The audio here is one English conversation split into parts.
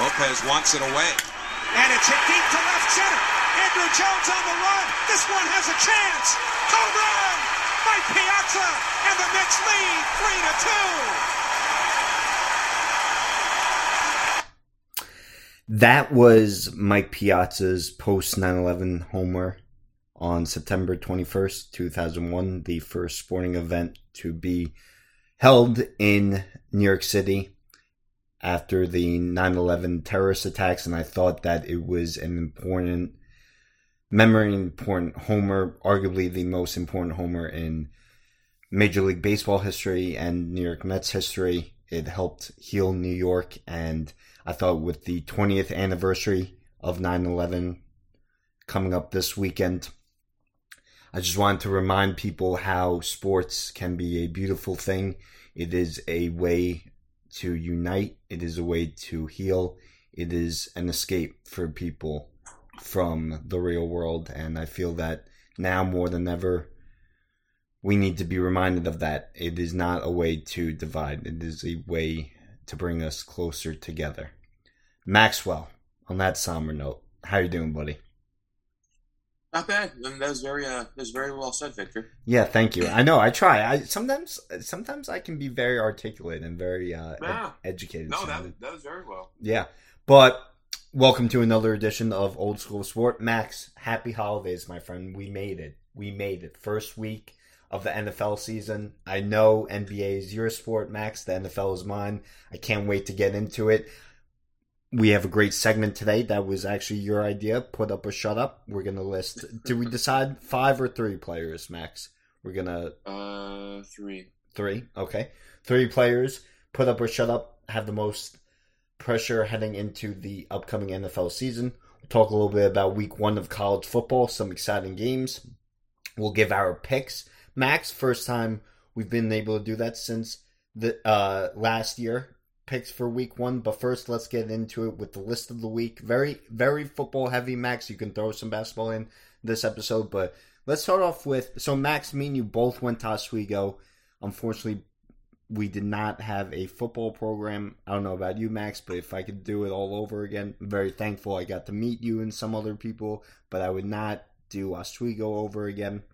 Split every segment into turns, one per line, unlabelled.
Lopez wants it away.
And it's hit deep to left center. Andruw Jones on the run. This one has a chance. Home run! Mike Piazza and the Mets lead 3 to
2. That was Mike Piazza's post 9 11 homer on September 21st, 2001, the first sporting event to be held in New York City after the 9 11 terrorist attacks, and I thought that it was an important memory, important homer, arguably the most important homer in Major League Baseball history and New York Mets history. It helped heal New York, and I thought with the 20th anniversary of 9 11 coming up this weekend, I just wanted to remind people how sports can be a beautiful thing. It is a way to unite, it is a way to heal, it is an escape for people from the real world. And I feel that now more than ever, we need to be reminded of that. It is not a way to divide, it is a way to bring us closer together. Maxwell, on that somber note, how you doing, buddy?
Not bad. That was very uh, that was very well said, Victor.
Yeah, thank you. I know I try. I sometimes sometimes I can be very articulate and very uh, yeah. ed- educated.
No, that, that was very well.
Yeah, but welcome to another edition of Old School Sport. Max, happy holidays, my friend. We made it. We made it. First week of the NFL season. I know NBA is your sport, Max. The NFL is mine. I can't wait to get into it we have a great segment today that was actually your idea. Put up or shut up. We're gonna list. Did we decide five or three players, Max? We're gonna
uh three.
Three. Okay, three players. Put up or shut up. Have the most pressure heading into the upcoming NFL season. We'll talk a little bit about Week One of college football. Some exciting games. We'll give our picks. Max, first time we've been able to do that since the uh, last year picks for week one. But first, let's get into it with the list of the week. Very, very football heavy, Max. You can throw some basketball in this episode, but let's start off with so Max, me and you both went to Oswego. Unfortunately, we did not have a football program. I don't know about you, Max, but if I could do it all over again, I'm very thankful I got to meet you and some other people, but I would not do Oswego over again.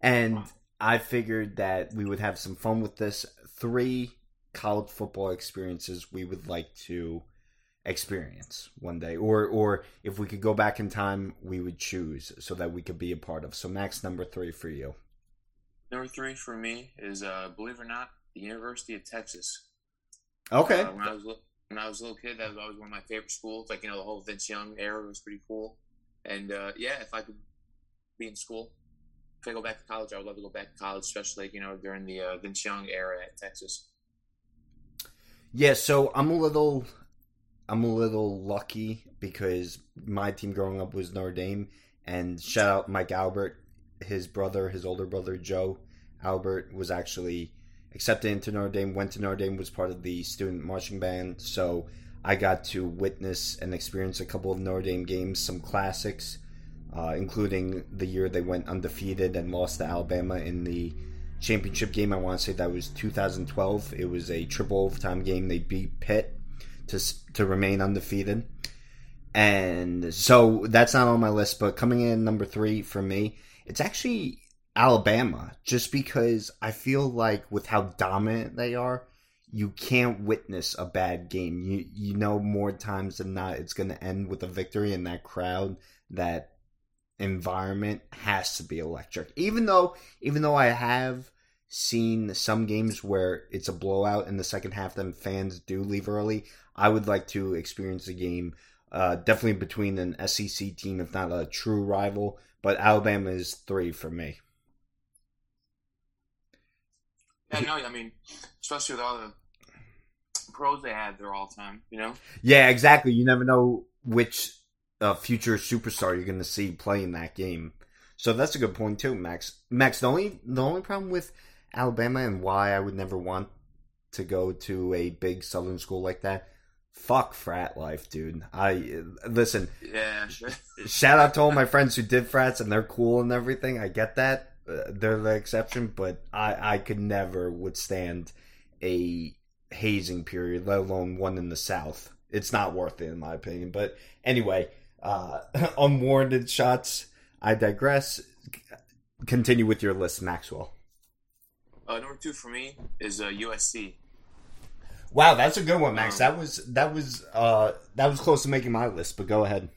And I figured that we would have some fun with this. Three college football experiences we would like to experience one day. Or or if we could go back in time we would choose so that we could be a part of. So max number three for you.
Number three for me is uh believe it or not the university of texas.
Okay.
Uh, when i was when i was a little kid that was always one of my favorite schools. Like you know the whole vince young era was pretty cool. And uh yeah if i could be in school if i go back to college i would love to go back to college especially you know during the uh, vince young era at texas
yeah, so I'm a little I'm a little lucky because my team growing up was Notre Dame and shout out Mike Albert, his brother, his older brother Joe Albert was actually accepted into Notre Dame, went to Notre Dame, was part of the student marching band. So I got to witness and experience a couple of Notre Dame games, some classics, uh, including the year they went undefeated and lost to Alabama in the championship game. I want to say that was 2012. It was a triple overtime game. They beat Pitt to to remain undefeated. And so that's not on my list, but coming in number three for me, it's actually Alabama, just because I feel like with how dominant they are, you can't witness a bad game. You you know more times than not it's going to end with a victory, and that crowd, that environment has to be electric. Even though even though I have seen some games where it's a blowout in the second half, then fans do leave early. I would like to experience a game, uh, definitely between an SEC team, if not a true rival. But Alabama is three for me.
Yeah, no, I mean, especially with all the pros they had there all time, you know.
Yeah, exactly. You never know which uh, future superstar you're going to see playing that game. So that's a good point too, Max. Max, the only the only problem with Alabama and why I would never want to go to a big Southern school like that. Fuck frat life, dude. I listen.
Yeah.
shout out to all my friends who did frats and they're cool and everything. I get that. Uh, they're the exception, but I I could never withstand a hazing period, let alone one in the South. it's not worth it in my opinion. But anyway, uh, unwarranted shots. I digress. Continue with your list, Maxwell.
Uh, number two for me is uh, USC.
Wow, that's a good one, Max.
Um,
that was that was uh that was close to making my list, but go ahead.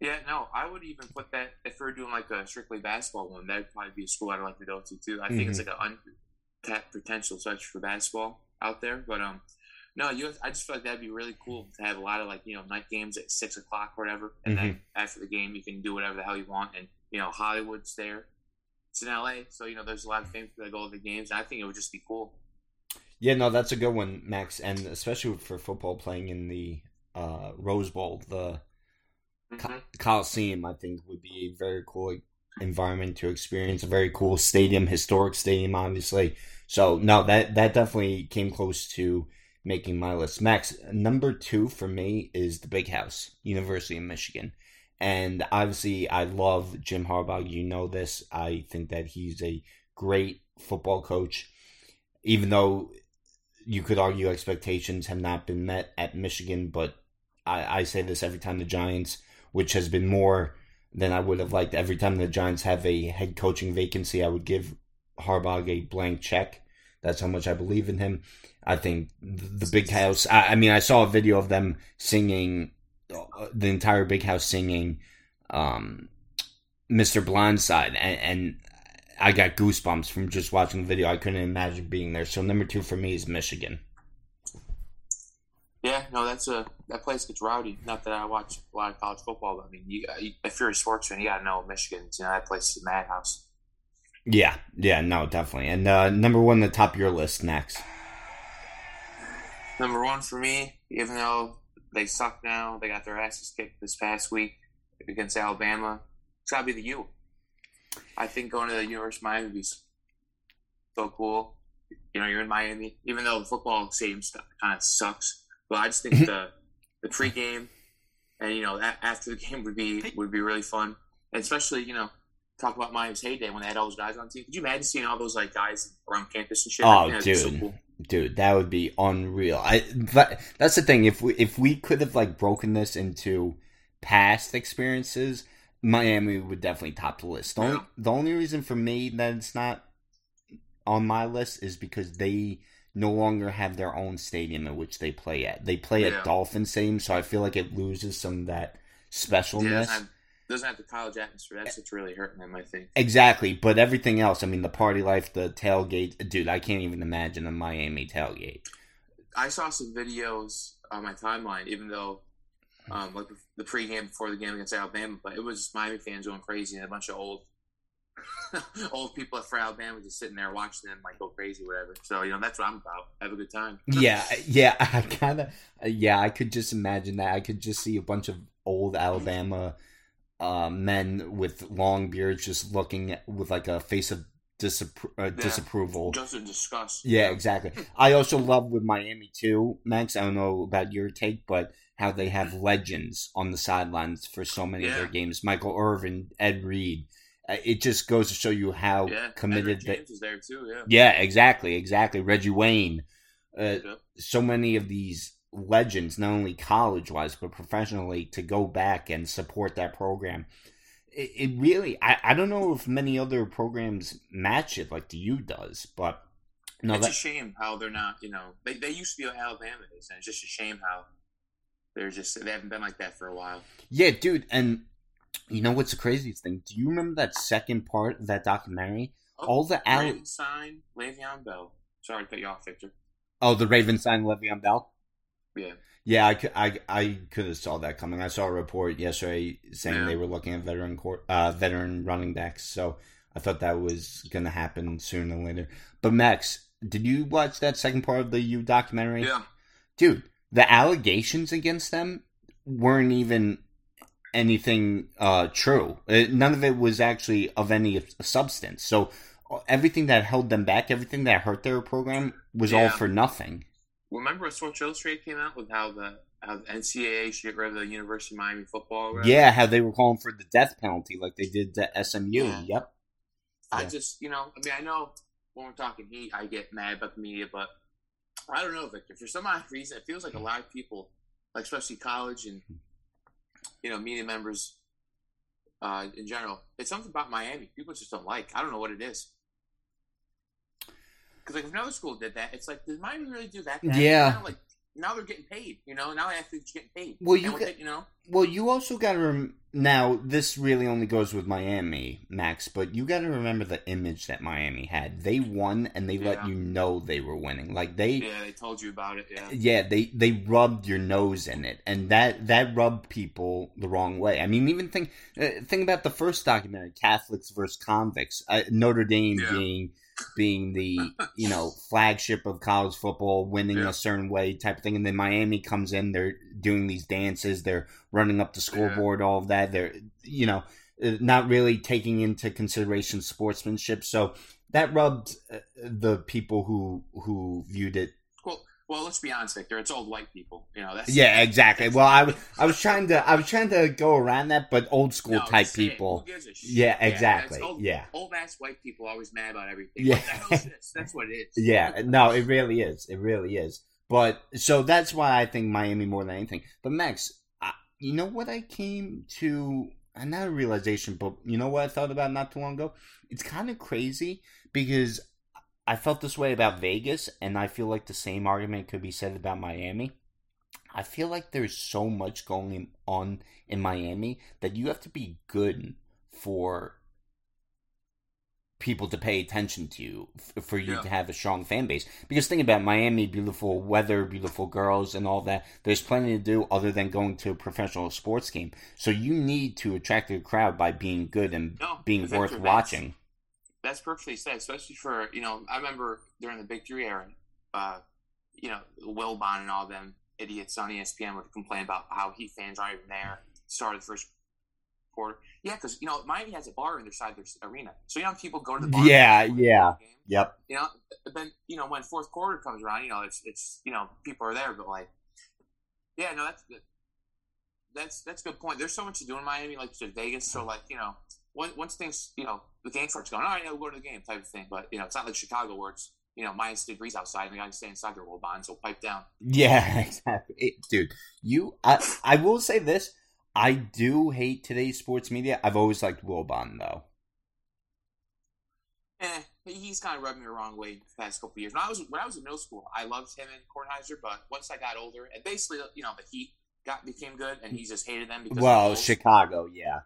Yeah, no, I would even put that if we are doing like a strictly basketball one. That'd probably be a school I'd like to go to too. I think it's like an untapped potential, such for basketball out there. But um, no, US, I just feel like that'd be really cool to have a lot of like you know night games at six o'clock or whatever, and then after the game you can do whatever the hell you want, and you know Hollywood's there. It's in LA, so you know there's a lot of people that go to the games. And I think it would just be cool.
Yeah, no, that's a good one, Max, and especially for football playing in the uh, Rose Bowl, the
Mhm.
Coliseum, I think would be a very cool environment to experience. A very cool stadium, historic stadium, obviously. So no, that that definitely came close to making my list. Max, number two for me is the Big House, University of Michigan. And obviously, I love Jim Harbaugh. You know this. I think that he's a great football coach, even though you could argue expectations have not been met at Michigan. But I, I say this every time the Giants, which has been more than I would have liked, every time the Giants have a head coaching vacancy, I would give Harbaugh a blank check. That's how much I believe in him. I think the Big House. I, I mean, I saw a video of them singing the entire Big House singing um, "Mr. Brightside," and, and I got goosebumps from just watching the video. I couldn't imagine being there. So number two for me is Michigan.
Yeah, no, that's a that place gets rowdy. Not that I watch a lot of college football, but I mean, you, you if you're a sports fan, you gotta know Michigan. You know that place is a madhouse.
Yeah, yeah, no, definitely. And uh, number one, the top of your list next.
Number one for me, even though they suck now, they got their asses kicked this past week against Alabama. It's gotta be the U. I think going to the University of Miami would be so cool. You know, you're in Miami, even though the football stadium kind of sucks. But I just think the the pregame and you know after the game would be would be really fun, and especially you know talk about Miami's heyday when they had all those guys on team. Could you imagine seeing all those like guys around campus and shit?
Oh,
I think that'd be so
dude.
cool.
Dude, that would be unreal. I that, that's the thing. If we if we could have like broken this into past experiences, Miami would definitely top the list. The, only, the only reason for me that it's not on my list is because they no longer have their own stadium in which they play at. They play
Yeah.
at Dolphin Stadium, so I feel like it loses some of that specialness.
Yeah, doesn't have, the college atmosphere. That's what's really hurting them, I think.
Exactly, but everything else, I mean, the party life, the tailgate, dude, I can't even imagine a Miami tailgate.
I saw some videos on my timeline, even though um, like the pregame before the game against Alabama, but it was just Miami fans going crazy and a bunch of old old people for Alabama just sitting there watching them like go crazy, whatever. So you know that's what I'm about. Have a good time.
yeah, yeah, I kind of, yeah, I could just imagine that. I could just see a bunch of old Alabama uh, men with long beards just looking at, with like a face of disappro- uh, disapproval.
Just in disgust.
Yeah, exactly. I also love with Miami too, Max. I don't know about your take, but how they have legends on the sidelines for so many of their games. Michael Irvin, Ed Reed. Uh, it just goes to show you how
Yeah,
committed
Edgerrin
they.
James is there too. Yeah.
Yeah, exactly, exactly. Reggie Wayne. Uh,
Yep.
so many of these legends, not only college wise, but professionally, to go back and support that program. It, it really, I, I don't know if many other programs match it like the U does, but no,
it's
that,
a shame how they're not. You know, they they used to be what Alabama is, and it's just a shame how they're just they haven't been like that for a while.
yeah, dude. And you know what's the craziest thing? Do you remember that second part of that documentary?
Oh,
All the Al-
Raven sign Le'Veon Bell. Sorry to cut you off, Victor.
Oh, the Ravens signed Le'Veon Bell.
Yeah.
Yeah, I, could- I, I could have saw that coming. I saw a report yesterday saying
Yeah.
they were looking at veteran court, uh, veteran running backs. So I thought that was going to happen sooner than later. But Max, did you watch that second part of the U documentary?
Yeah.
Dude, the allegations against them weren't even anything uh, true. Uh, none of it was actually of any substance. So uh, everything that held them back, everything that hurt their program, was all for nothing.
Remember when Sports Illustrated came out with how the how the NCAA should get rid of the University of Miami football? whatever?
Yeah, how they were calling for the death penalty like they did to SMU.
Yeah.
Yep.
I
Yeah.
just you know I mean I know when we're talking heat I get mad about the media, but I don't know, Victor. For some odd reason, it feels like a lot of people like especially college and you know media members uh, in general. It's something about Miami people just don't like. I don't know what it is. Because like if another school did that, it's like, did Miami really do that?
Yeah.
Now, like now they're getting paid. You know, now athletes getting paid.
Well, you got-
it, you know,
Well, you also got to rem- now. This really only goes with Miami, Max. But you got to remember the image that Miami had. They won, and they let you know they were winning. Like they,
yeah, they told you about it. Yeah,
yeah, they they rubbed your nose in it, and that that rubbed people the wrong way. I mean, even think uh, think about the first documentary, Catholics versus Convicts, uh, Notre Dame
Yeah.
being being the you know flagship of college football, winning
Yeah.
a certain way type of thing, and then Miami comes in, they're doing these dances, they're running up the scoreboard, all of that, they're you know uh, not really taking into consideration sportsmanship, so. That rubbed uh, the people who who viewed it
Well, let's be honest, Victor. It's old white people. You know, that's
yeah, exactly. Well, I, was- I was trying to I was trying to go around that, but old school
No,
type
just say it.
people.
Who gives a shit?
Yeah, exactly.
that's Old,
Yeah.
Old ass white people always mad about everything.
Yeah.
What the hell is this? That's what it is.
Yeah, no, it really is. It really is. But so that's why I think Miami more than anything. But Max, I, you know what I came to? uh, Not a realization, but you know what I thought about not too long ago. It's kind of crazy because I felt this way about Vegas, and I feel like the same argument could be said about Miami. I feel like there's so much going on in Miami that you have to be good for people to pay attention to you f- for you
Yeah.
to have a strong fan base. Because think about miami beautiful weather beautiful girls and all that. There's plenty to do other than going to a professional sports game. So you need to attract a crowd by being good and
No,
being worth watching
That's perfectly said, especially for you know. I remember during the Big Three era, uh, you know, Wilbon and all them idiots on ESPN would complain about how Heat fans aren't even there. Started the first quarter, yeah, because you know Miami has a bar in their side of their arena, so you know people go to the bar.
Yeah, yeah.
the
yep
You know, then you know when fourth quarter comes around, you know it's it's you know people are there, but like, yeah, no, that's good. That's that's a good point. There's so much to do in Miami, like you said, Vegas. So like you know, once once things you know the game starts going, all right, yeah, we'll go to the game type of thing. But you know, it's not like Chicago where it's you know minus degrees outside and the guys stay inside their little bond, so pipe down.
yeah exactly It- dude you I, I will say this i do hate today's sports media i've always liked wilbon though
Eh, he's kind of rubbed me the wrong way the past couple years. When I was when I was in middle school, I loved him and Kornheiser, but once I got older, and basically you know the Heat got became good, and he just hated them because of the
well chicago yeah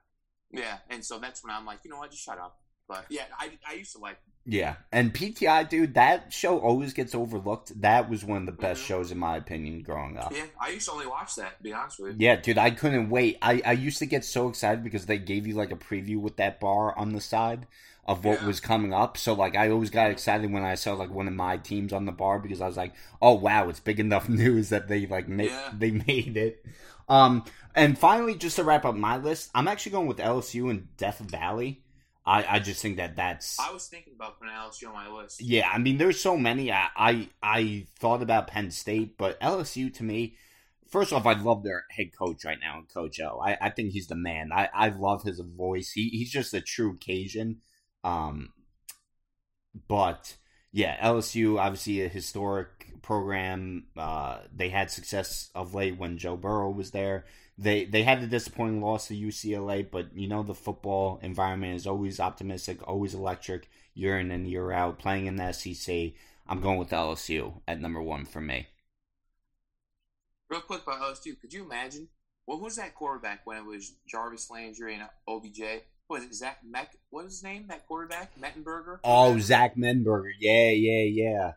Yeah, and so that's when I'm like, you know what, just shut up. But yeah, I, I used to like.
Yeah, and PTI, dude, that show always gets overlooked. That was one of the best
Mhm.
shows, in my opinion, growing up.
Yeah, I used to only watch that. To be honest with you.
Yeah, dude, I couldn't wait. I, I used to get so excited because they gave you like a preview with that bar on the side of what
Yeah.
was coming up. So like, I always got excited when I saw like one of my teams on the bar because I was like, oh wow, it's big enough news that they like made
Yeah.
they made it. Um, and finally, just to wrap up my list, I'm actually going with LSU and Death Valley. I, I just think that that's
I was thinking about putting LSU on my list.
yeah, I mean, there's so many. I, I I thought about Penn State, but LSU to me, first off, I love their head coach right now, Coach O. I, I think he's the man. I, I love his voice. He he's just a true Cajun. Um, but yeah, LSU obviously a historic program. Uh, they had success of late when Joe Burrow was there. They they had a disappointing loss to UCLA, but you know the football environment is always optimistic, always electric, year in and year out. Playing in the SEC, I'm going with LSU at number one for me.
Real quick about LSU, could you imagine? Well, who's that quarterback when it was Jarvis Landry and OBJ? What is it, Zach Meck? What is his name? That quarterback, Mettenberger.
Oh, Zach Mettenberger. yeah, yeah, yeah.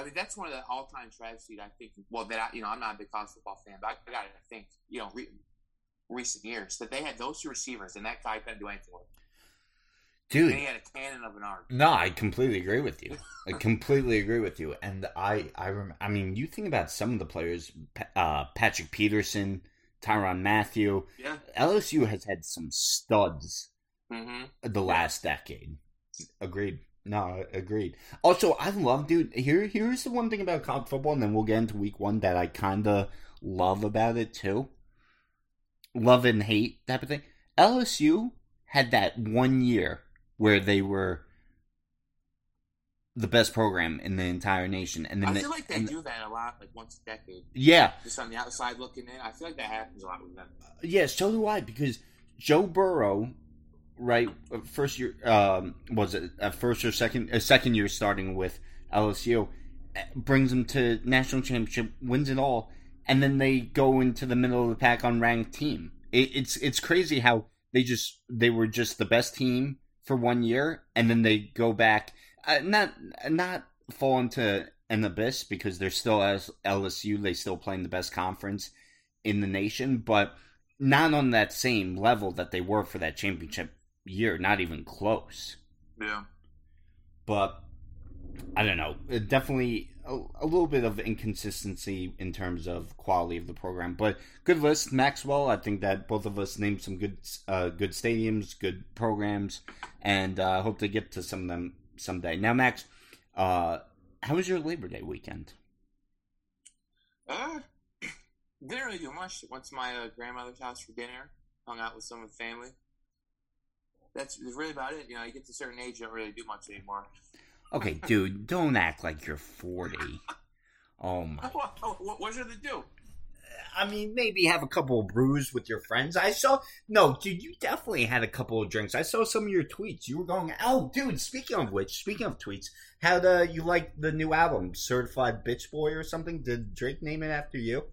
I mean, that's one of the all-time travesties. I think. Well, that I, you know, I'm not a big college football fan, but I got to think, you know, re- recent years that they had those two receivers, and that guy couldn't do anything with. Them. And he had a cannon of an arm.
no, I completely agree with you. I completely agree with you. And I, I, rem- I mean, you think about some of the players, uh, Patrick Peterson, Tyrann Mathieu.
Yeah.
LSU has had some studs
Mm-hmm.
the last decade. Agreed. No, agreed. Also, I love, dude. Here, here's the one thing about college football, and then we'll get into week one that I kind of love about it too. Love and hate type of thing. LSU had that one year where they were the best program in the entire nation. And then
I
the-
feel like they do that a lot, like once a decade.
yeah,
Just on the outside looking in, I feel like that happens a lot with them.
Uh, yeah, so do I because Joe Burrow, right, first year um, was it a first or second a second year starting with LSU, eh, brings them to national championship, wins it all, and then they go into the middle of the pack on ranked team. It, it's it's crazy how they just they were just the best team for one year, and then they go back, uh, not not fall into an abyss because they're still as LSU, they still playing the best conference in the nation, but not on that same level that they were for that championship year, not even close.
Yeah.
But I don't know, definitely a, a little bit of inconsistency in terms of quality of the program. But good list, Maxwell. I think that both of us named some good, uh, good stadiums, good programs, and uh, hope to get to some of them someday. Now, Max, uh, how was your Labor Day weekend?
Uh, didn't really do much. Went to my uh, grandmother's house for dinner. Hung out with some of the family. That's really about it. You know, you get to a certain age, you don't really do much anymore.
Okay, dude, don't act like you're forty. Oh my
What, what, what should they do?
I mean, maybe have a couple of brews with your friends. I saw no, dude. You definitely had a couple of drinks. I saw some of your tweets. You were going, oh, dude. Speaking of which, speaking of tweets, how uh, you like the new album, Certified Bitch Boy or something? Did Drake name it after you?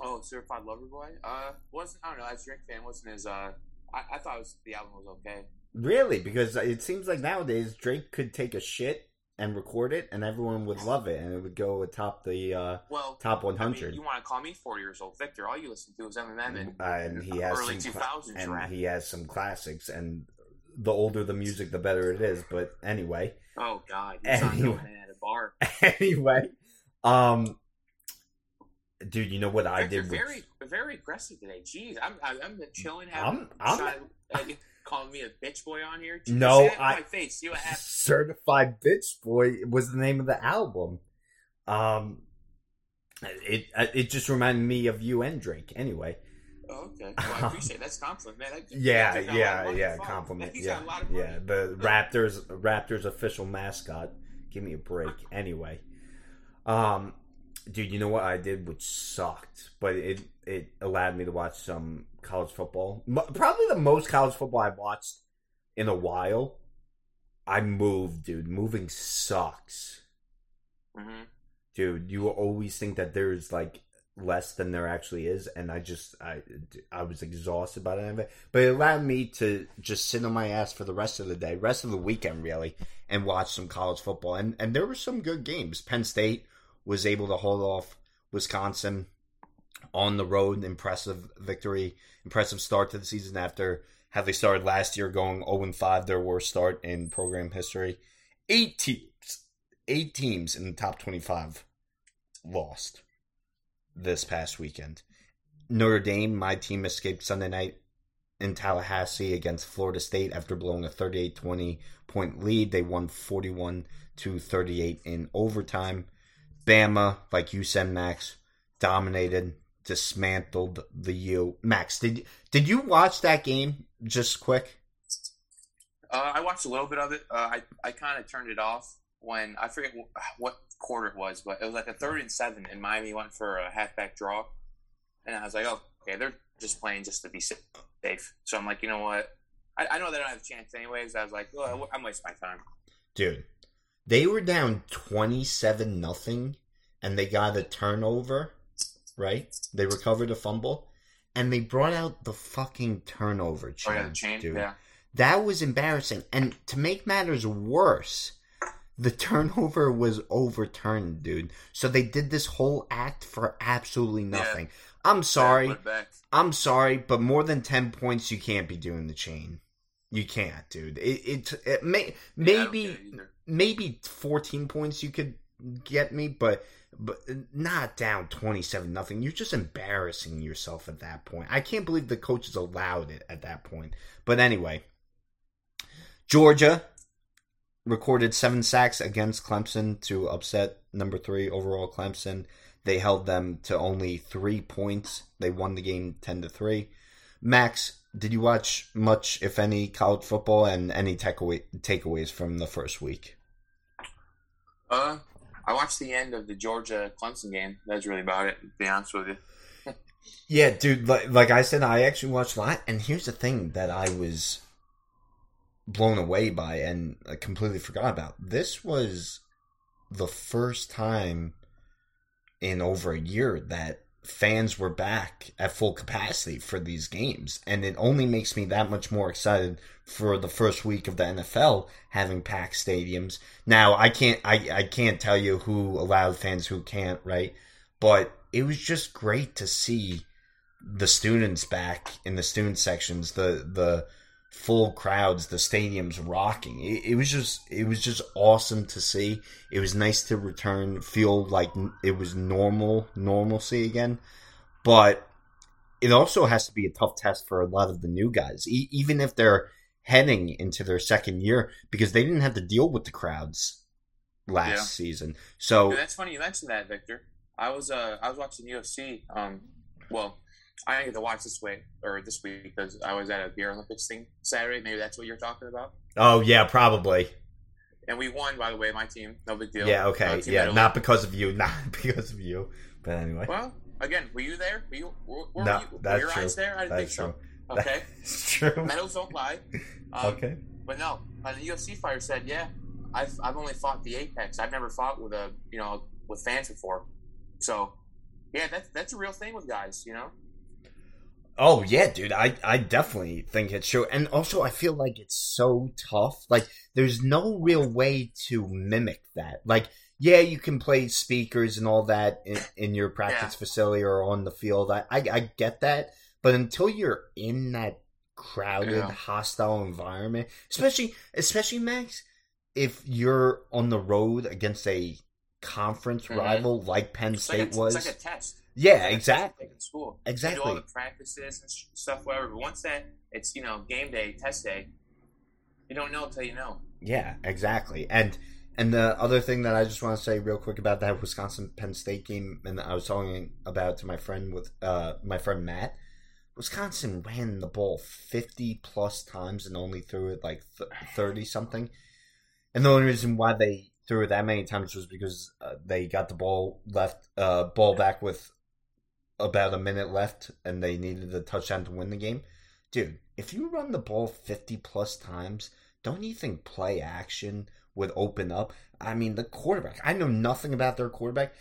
Oh, Certified Lover Boy. Uh, wasn't I don't know. As a Drake fan, wasn't as uh. I, I thought it was, the album was okay.
Really? Because it seems like nowadays Drake could take a shit and record it, and everyone would love it, and it would go atop the uh,
Well,
top
I mean,
100.
you want to call me forty years old, Victor? All you listen to is Eminem and
and he has
early
some
2000s
and
rap.
he has some classics and the older the music the better it is but anyway
oh god, he's not
Anyway.
going at a bar.
anyway um dude you know what i did with,
very very aggressive today. Jeez, I'm I'm, chilling.
I'm- I'm-
uh, calling me a bitch boy on here.
No,
Say that to
I-
my face. See what happens.
certified bitch boy was the name of the album um it it just reminded me of you and drake anyway
Oh, okay, well, I appreciate it. that's compliment, man. That-
yeah
Victor's got a lot
yeah yeah compliment yeah
got a lot of
yeah the raptors raptors official mascot give me a break anyway um dude you know what i did which sucked but it it allowed me to watch some college football. Probably the most college football i've watched in a while. I moved dude. Moving sucks.
Mhm.
dude you always think that there's like less than there actually is and i just i i was exhausted by the end of it. But it allowed me to just sit on my ass for the rest of the day rest of the weekend really and watch some college football. And and there were some good games. Penn state was able to hold off wisconsin on the road impressive victory impressive start to the season after how they started last year going 0 5 their worst start in program history eight teams eight teams in the top 25 lost this past weekend. Notre Dame, my team escaped Sunday night in Tallahassee against Florida State after blowing a 38-20 point lead. They won 41 to 38 in overtime. Bama, like you said, Max, dominated, dismantled the U. Max, did did you watch that game? Just quick.
Uh, I watched a little bit of it. Uh, I I kind of turned it off when I forget wh- what quarter it was, but it was like a third and seven, and Miami went for a halfback draw, and I was like, oh, okay, they're just playing just to be safe. So I'm like, you know what? I, I know they don't have a chance anyways. I was like, well, I'm wasting my time.
dude they were down 27 nothing and they got a turnover right they recovered a fumble and they brought out the fucking turnover
Oh
chain,
yeah, chain.
dude
Yeah.
that was embarrassing and to make matters worse the turnover was overturned dude so they did this whole act for absolutely nothing i'm sorry
Yeah, it back.
I'm sorry, but more than ten points, you can't be doing the chain. You can't, dude. It it, it may
Yeah,
maybe
get it either.
Maybe fourteen points you could get me, but but not down twenty seven nothing. You're just embarrassing yourself at that point. I can't believe the coaches allowed it at that point. But anyway, Georgia recorded seven sacks against Clemson to upset number three overall Clemson. They held them to only three points. They won the game ten to three. Max, did you watch much, if any, college football and any takeaway takeaways from the first week?
Uh, I watched the end of the Georgia Clemson game. That's really about it. To be honest with you.
Yeah, dude. Like, like I said, I actually watched lot. And here's the thing that I was blown away by and I completely forgot about. This was the first time in over a year that fans were back at full capacity for these games. And it only makes me that much more excited for the first week of the NFL having packed stadiums. Now I can't I, I can't tell you who allowed fans who can't, right? But it was just great to see the students back in the student sections, the the full crowds, the stadiums rocking. It, it, was just it was just awesome to see. It was nice to return, feel like it was normal normalcy again. But it also has to be a tough test for a lot of the new guys, e- even if they're heading into their second year, because they didn't have to deal with the crowds last yeah. season. So
yeah, that's funny you mentioned that, Victor. I was uh I was watching UFC. Um, well, I didn't to watch this week or this week because I was at a beer Olympics thing Saturday. Maybe that's what you're talking about.
Oh yeah, probably.
And we won, by the way, my team. No big deal.
Yeah, okay. Uh, yeah, not because of you, not because of you. But anyway.
Well, again, were you there? Were you? Were, were no, you, that's were your true. eyes there? I didn't that's think true. so. Okay.
That's true.
Medals don't lie.
Um, okay.
But no, the UFC fighter said, "Yeah, I've I've only fought the Apex. I've never fought with a you know with fans before. So, yeah, that's that's a real thing with guys. You know."
Oh yeah, dude. I I definitely think it's true, and also I feel like it's so tough. Like there's no real way to mimic that. Like yeah, you can play speakers and all that in, in your practice yeah. facility or on the field. I, I, I get that, but until you're in that crowded, yeah. hostile environment, especially especially Max, if you're on the road against a conference mm-hmm. rival like Penn
it's
State
like a,
was,
it's like a test
yeah, exactly.
In school,
exactly.
do all the practices and stuff, whatever. But once that it's you know game day, test day, you don't know until you know.
Yeah, exactly. And and the other thing that I just want to say real quick about that Wisconsin Penn State game, and I was talking about to my friend with uh my friend Matt. Wisconsin ran the ball fifty plus times and only threw it like thirty something. And the only reason why they threw it that many times was because uh, they got the ball left uh, ball back with about a minute left and they needed a touchdown to win the game. Dude, if you run the ball 50 plus times, don't you think play action would open up? I mean, the quarterback, I know nothing about their quarterback,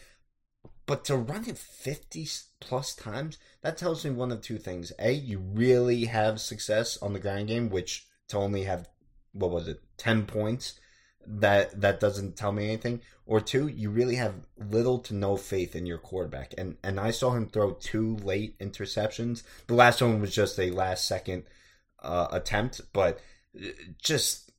but to run it 50 plus times, that tells me one of two things. A, you really have success on the ground game, which to only have, what was it, 10 points that that doesn't tell me anything. Or two, you really have little to no faith in your quarterback. And and I saw him throw two late interceptions. The last one was just a last second uh, attempt, but just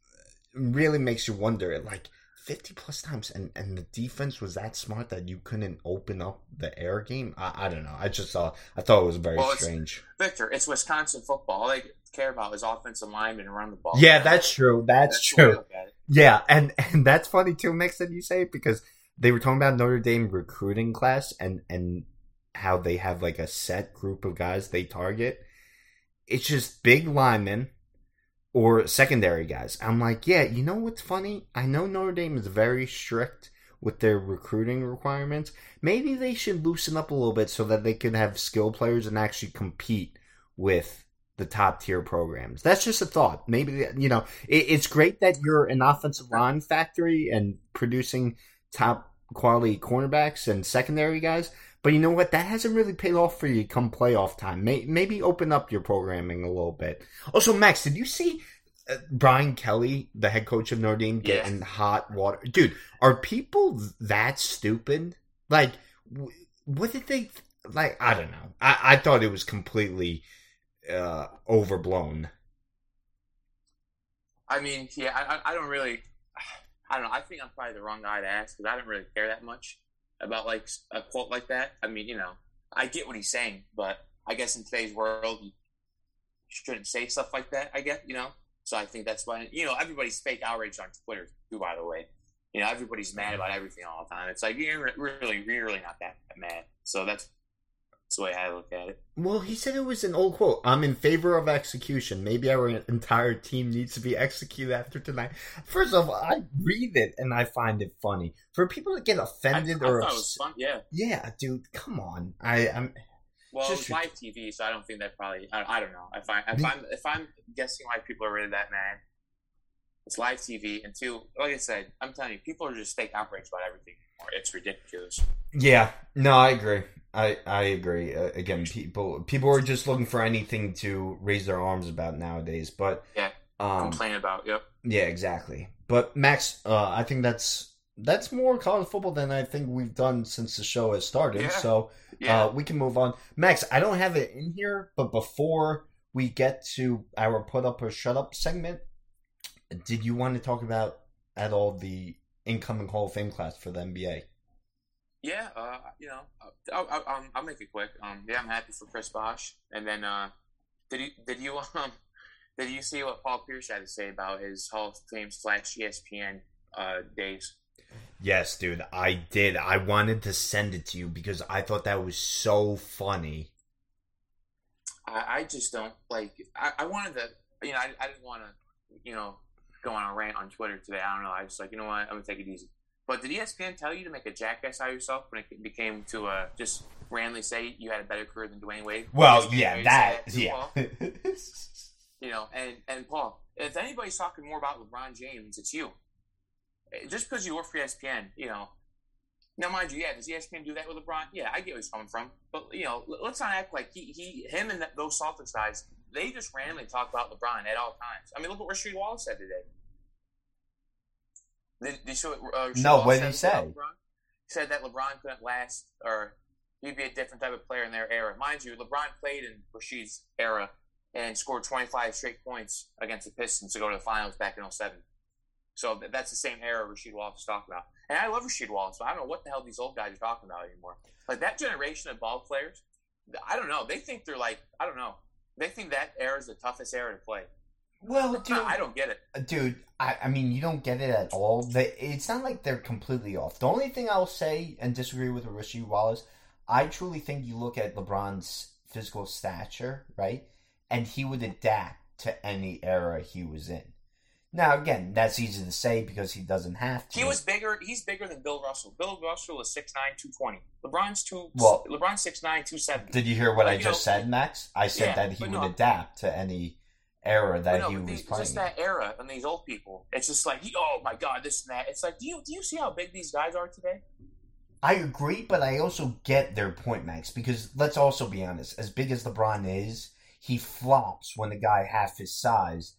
really makes you wonder like 50 plus times and, and the defense was that smart that you couldn't open up the air game? I, I don't know. I just saw i thought it was very well, strange.
Victor it's wisconsin football. All they care about is offensive linemen and run the ball.
Yeah that's true. That's, that's true yeah, and and that's funny too, Mix, that you say because they were talking about Notre Dame recruiting class and and how they have like a set group of guys they target. It's just big linemen or secondary guys. I'm like, yeah, you know what's funny? I know Notre Dame is very strict with their recruiting requirements. Maybe they should loosen up a little bit so that they can have skill players and actually compete with the top tier programs. That's just a thought. Maybe you know it, it's great that you're an offensive line factory and producing top quality cornerbacks and secondary guys. But you know what? That hasn't really paid off for you come playoff time. Maybe open up your programming a little bit. Also, Max, did you see uh, Brian Kelly, the head coach of Notre Dame, getting yeah. hot water? Dude, are people that stupid? Like, what did they like? I don't know. I, I thought it was completely uh, overblown.
I mean, yeah, I, I don't really, I don't know. I think I'm probably the wrong guy to ask because I don't really care that much about like a quote like that. I mean, you know, I get what he's saying, but I guess in today's world, you shouldn't say stuff like that. I guess you know. So I think that's why, you know, everybody's fake outrage on Twitter too. By the way, you know, everybody's mad about everything all the time. It's like you're really, you're really not that mad. So that's the way I look at it.
Well, he said it was an old quote. I'm in favor of execution. Maybe our entire team needs to be executed after tonight. First of all, I read it and I find it funny. For people to get
I,
offended
I
or
thought it was fun. Yeah.
yeah, dude, come on. I I'm
Well,
Just
it's live TV, so I don't think that probably. I, I don't know. If I if I'm if I'm guessing why people are really that mad, it's live TV, and two, like I said, I'm telling you, people are just fake outraged about everything anymore. It's ridiculous.
yeah. No, I agree. I I agree. Uh, again, people people are just looking for anything to raise their arms about nowadays. But
Yeah.
um,
Complain about. Yep.
Yeah, exactly. But Max, uh, I think that's that's more college football than I think we've done since the show has started.
Yeah.
So
Yeah.
uh, we can move on. Max, I don't have it in here, but before we get to our put up or shut up segment, did you want to talk about at all the incoming Hall of Fame class for the NBA?
Yeah, uh, you know, I'll, I'll, I'll, I'll make it quick. Um, yeah, I'm happy for Chris Bosh. And then, uh, did you did you um did you see what Paul Pierce had to say about his Hall of Fame slash ESPN uh, days?
Yes, dude, I did. I wanted to send it to you because I thought that was so funny.
I, I just don't like. I, I wanted to, you know, I, I didn't want to, you know, go on a rant on Twitter today. I don't know. I was like, you know what, I'm gonna take it easy. But did ESPN tell you to make a jackass out of yourself when it became to uh, just randomly say you had a better career than Dwyane Wade?
Well,
ESPN
yeah, that, yeah.
You know, and and Paul, if anybody's talking more about LeBron James, it's you. Just because you work for ESPN, you know. Now, mind you, yeah, does ESPN do that with LeBron? Yeah, I get where he's coming from, but you know, let's not act like he, he him and those Celtics guys. They just randomly talk about LeBron at all times. I mean, look what Rasheed Wallace said today. Did, did uh,
No, what did he
said
say?
LeBron? He said that LeBron couldn't last, or he'd be a different type of player in their era. Mind you, LeBron played in Rasheed's era and scored 25 straight points against the Pistons to go to the finals back in 07. So that's the same era Rasheed Wallace is talking about. And I love Rasheed Wallace, but I don't know what the hell these old guys are talking about anymore. Like that generation of ball players, I don't know. They think they're like, I don't know. They think that era is the toughest era to play.
Well, dude,
I don't get it.
Uh, dude, I, I mean, you don't get it at all. They, it's not like they're completely off. The only thing I'll say and disagree with Rasheed Wallace, I truly think you look at LeBron's physical stature, right, and he would adapt to any era he was in. Now, again, that's easy to say because he doesn't have to.
He was bigger. He's bigger than Bill Russell. Bill Russell is 6'9", 220. LeBron's two.
Well-
LeBron's 6'9", 270.
Did you hear what I
Like, you
just
know-
said, Max? I said
Yeah,
that he would
no.
adapt to any era that
no,
he was
these,
playing.
just that era and these old people. It's just like, oh my god, this and that. It's like, do you do you see how big these guys are today?
I agree, but I also get their point, Max, because let's also be honest. As big as LeBron is, he flops when the guy half his size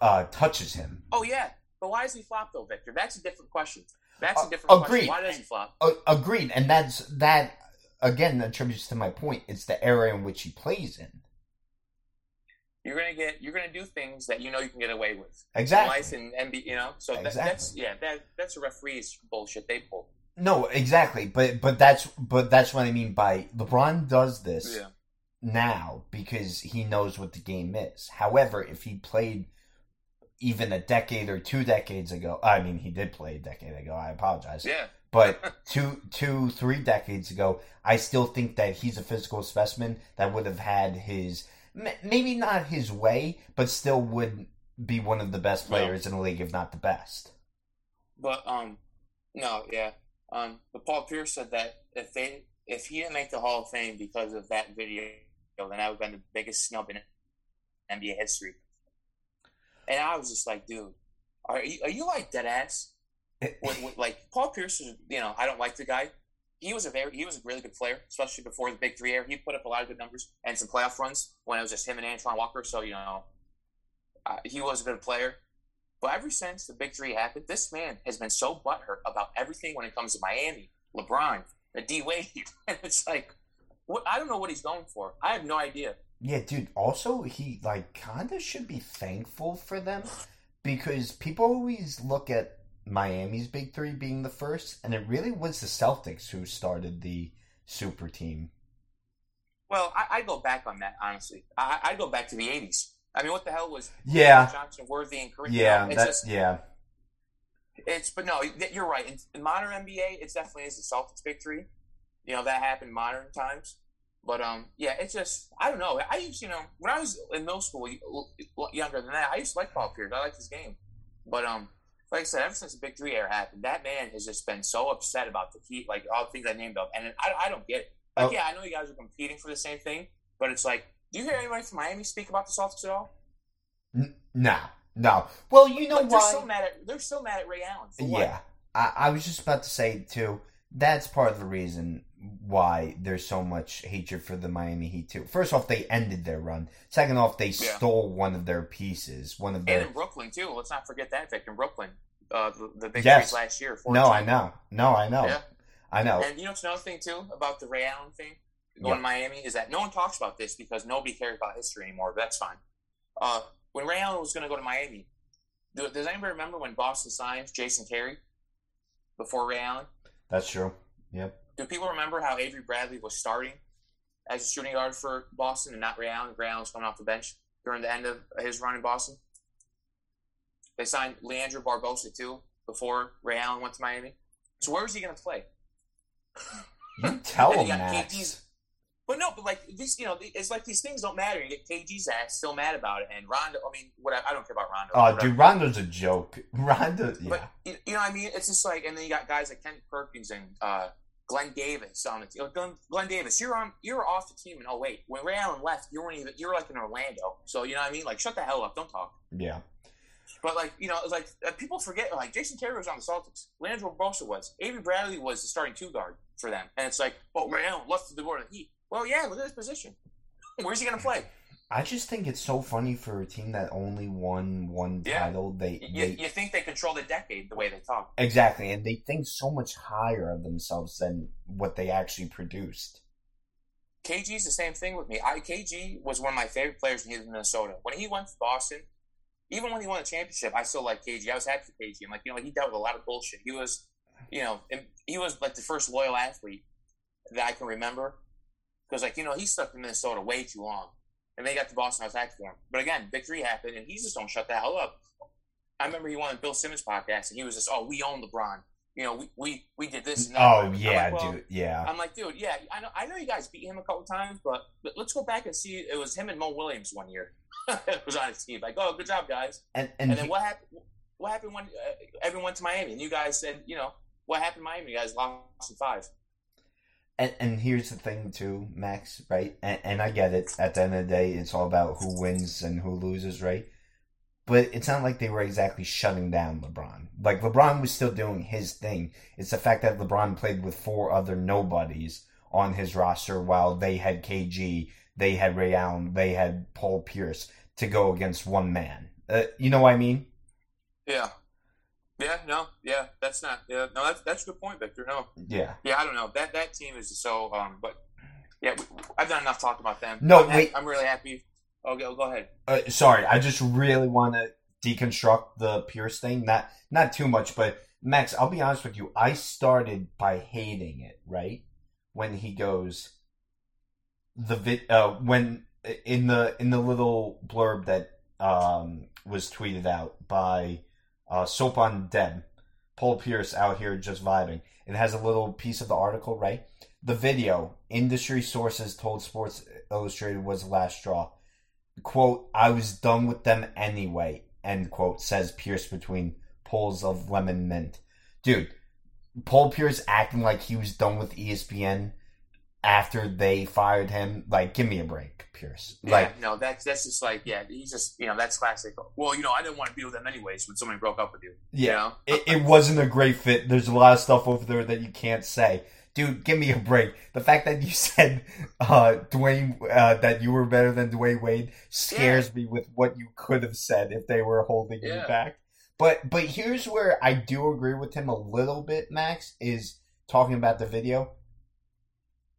uh, touches him.
Oh yeah, but why does he flop though, Victor? That's a different question. That's
Uh,
a different
agreed.
question. Why does he flop?
Uh, agreed, and that's that again attributes to my point. It's the era in which he plays in.
You're gonna get. You're gonna do things that you know you can get away with.
Exactly.
Life and NBA, you know. So that,
Exactly.
that's yeah. That that's a referee's bullshit they pull.
No, exactly, but but that's but that's what I mean by LeBron does this now because he knows what the game is. However, if he played even a decade or two decades ago, I mean, he did play a decade ago. I apologize,
Yeah.
but two, two, three decades ago, I still think that he's a physical specimen that would have had his maybe not his way, but still would be one of the best players in the league, if not the best.
But um, no, yeah. Um, but Paul Pierce said that if they if he didn't make the Hall of Fame because of that video, then that would have been the biggest snub in NBA history. And I was just like, dude, are you are you like dead ass? With, with, like Paul Pierce is, you know, I don't like the guy. He was a very he was a really good player, especially before the Big Three era. He put up a lot of good numbers and some playoff runs when it was just him and Antoine Walker. So you know, uh, he was a good player. But ever since the Big Three happened, this man has been so butthurt about everything when it comes to Miami, LeBron, the D Wade, and it's like, what? I don't know what he's going for. I have no idea.
Yeah, dude. Also, he like kind of should be thankful for them because people always look at Miami's big three being the first, and it really was the Celtics who started the super team.
Well, I, I go back on that honestly. I, I go back to the '80s. I mean, what the hell was
Yeah,
Johnson, Worthy, and Kareem?
yeah,
it's
that,
just
yeah.
it's. But no, you're right. In, in modern NBA, it definitely is the Celtics big three. You know that happened in modern times. But um, yeah, it's just I don't know. I used you know when I was in middle school, younger than that, I used to like Paul Pierce. I liked his game, but um, like I said, ever since the Big Three era happened, that man has just been so upset about the heat, like all the things I named up, and I, I don't get it. Like, oh. yeah, I know you guys are competing for the same thing, but it's like, do you hear anybody from Miami speak about the Celtics at all?
N- no, no. Well, you know
like,
why?
They're so mad at they're so mad at Ray Allen.
yeah, I, I was just about to say too. That's part of the reason why there's so much hatred for the Miami Heat too. First off, they ended their run. Second off, they yeah. stole one of their pieces. One of their
and in Brooklyn too. Let's not forget that, Vic. In Brooklyn, uh, the, the big yes. last year.
No, I know. No, I know. Yeah. I know.
And you know what's another thing too about the Ray Allen thing going to Miami is that no one talks about this because nobody cares about history anymore. But that's fine. Uh, when Ray Allen was going to go to Miami, does anybody remember when Boston signed Jason Terry before Ray Allen?
That's true. Yep.
Do people remember how Avery Bradley was starting as a shooting guard for Boston and not Ray Allen? Ray Allen was coming off the bench during the end of his run in Boston. They signed Leandro Barbosa too before Ray Allen went to Miami. So where was he going to play?
You tell him, Max.
But no, but like these, you know, it's like these things don't matter. You get KG's ass still mad about it, and Rondo. I mean, what I don't care about Rondo.
Oh, dude, Rondo's a joke. Rondo, yeah.
But you know what I mean? It's just like, and then you got guys like Ken Perkins and uh, Glen Davis on the team. Glen, Glen Davis, you're on, you're off the team And oh wait, when Ray Allen left, you weren't even, you were like in Orlando. So you know what I mean? Like, shut the hell up, don't talk.
Yeah.
But like you know, it's like uh, people forget. Like Jason Terry was on the Celtics. Leandro Barbosa was. Avery Bradley was the starting two guard for them. And it's like, oh, Ray Allen left to the board of the Heat. Well, yeah, look at his position. Where's he going to play?
I just think it's so funny for a team that only won one yeah. title. They
you,
they
you, think they control the decade the way they talk
exactly, and they think so much higher of themselves than what they actually produced.
KG's the same thing with me. I KG was one of my favorite players in Minnesota. When he went to Boston, even when he won a championship, I still like KG. I was happy for KG. I'm like, you know, he dealt with a lot of bullshit. He was, you know, he was like the first loyal athlete that I can remember because like you know he stuck in Minnesota way too long, and they got the Boston. attack for him, but again, victory happened, and he just don't shut the hell up. I remember he won Bill Simmons podcast, and he was just, "Oh, we own LeBron." You know, we we, we did this. And that.
Oh yeah, like, well, dude. Yeah.
I'm like, dude, yeah. I know I know you guys beat him a couple times, but let's go back and see. It was him and Mo Williams one year. it was on his team. Like, oh, good job, guys.
And and,
and then he, what happened? What happened when uh, everyone went to Miami? And you guys said, you know, what happened in Miami? You guys lost in five.
And, and here's the thing too, Max, right? And, and I get it. At the end of the day, it's all about who wins and who loses, right? But it's not like they were exactly shutting down LeBron. Like LeBron was still doing his thing. It's the fact that LeBron played with four other nobodies on his roster while they had KG, they had Ray Allen, they had Paul Pierce to go against one man. Uh, you know what I mean?
Yeah. Yeah, no, yeah, that's not. Yeah, no, that's that's a good point, Victor. No,
yeah,
yeah, I don't know that that team is so. Um, but yeah, I've done enough talk about them.
No,
I'm,
wait,
I'm really happy. Oh, go, go ahead.
Uh, sorry, I just really want to deconstruct the Pierce thing. Not not too much, but Max, I'll be honest with you. I started by hating it. Right when he goes, the vid, uh, when in the in the little blurb that um was tweeted out by uh, Sopan Deb. Paul Pierce out here just vibing. It has a little piece of the article, right? The video, industry sources told Sports Illustrated was the last straw. Quote, I was done with them anyway, end quote, says Pierce between pulls of lemon mint. Dude, Paul Pierce acting like he was done with ESPN after they fired him. Like, give me a break, Pierce.
Yeah,
like,
no, that's that's just like, yeah, he's just, you know, that's classic. Well, you know, I didn't want to be with them anyways when somebody broke up with you.
Yeah,
you
know? it, it wasn't a great fit. There's a lot of stuff over there that you can't say. Dude, give me a break. The fact that you said uh, Dwyane uh, that you were better than Dwyane Wade scares yeah. me with what you could have said if they were holding yeah. you back. But but here's where I do agree with him a little bit, Max, is talking about the video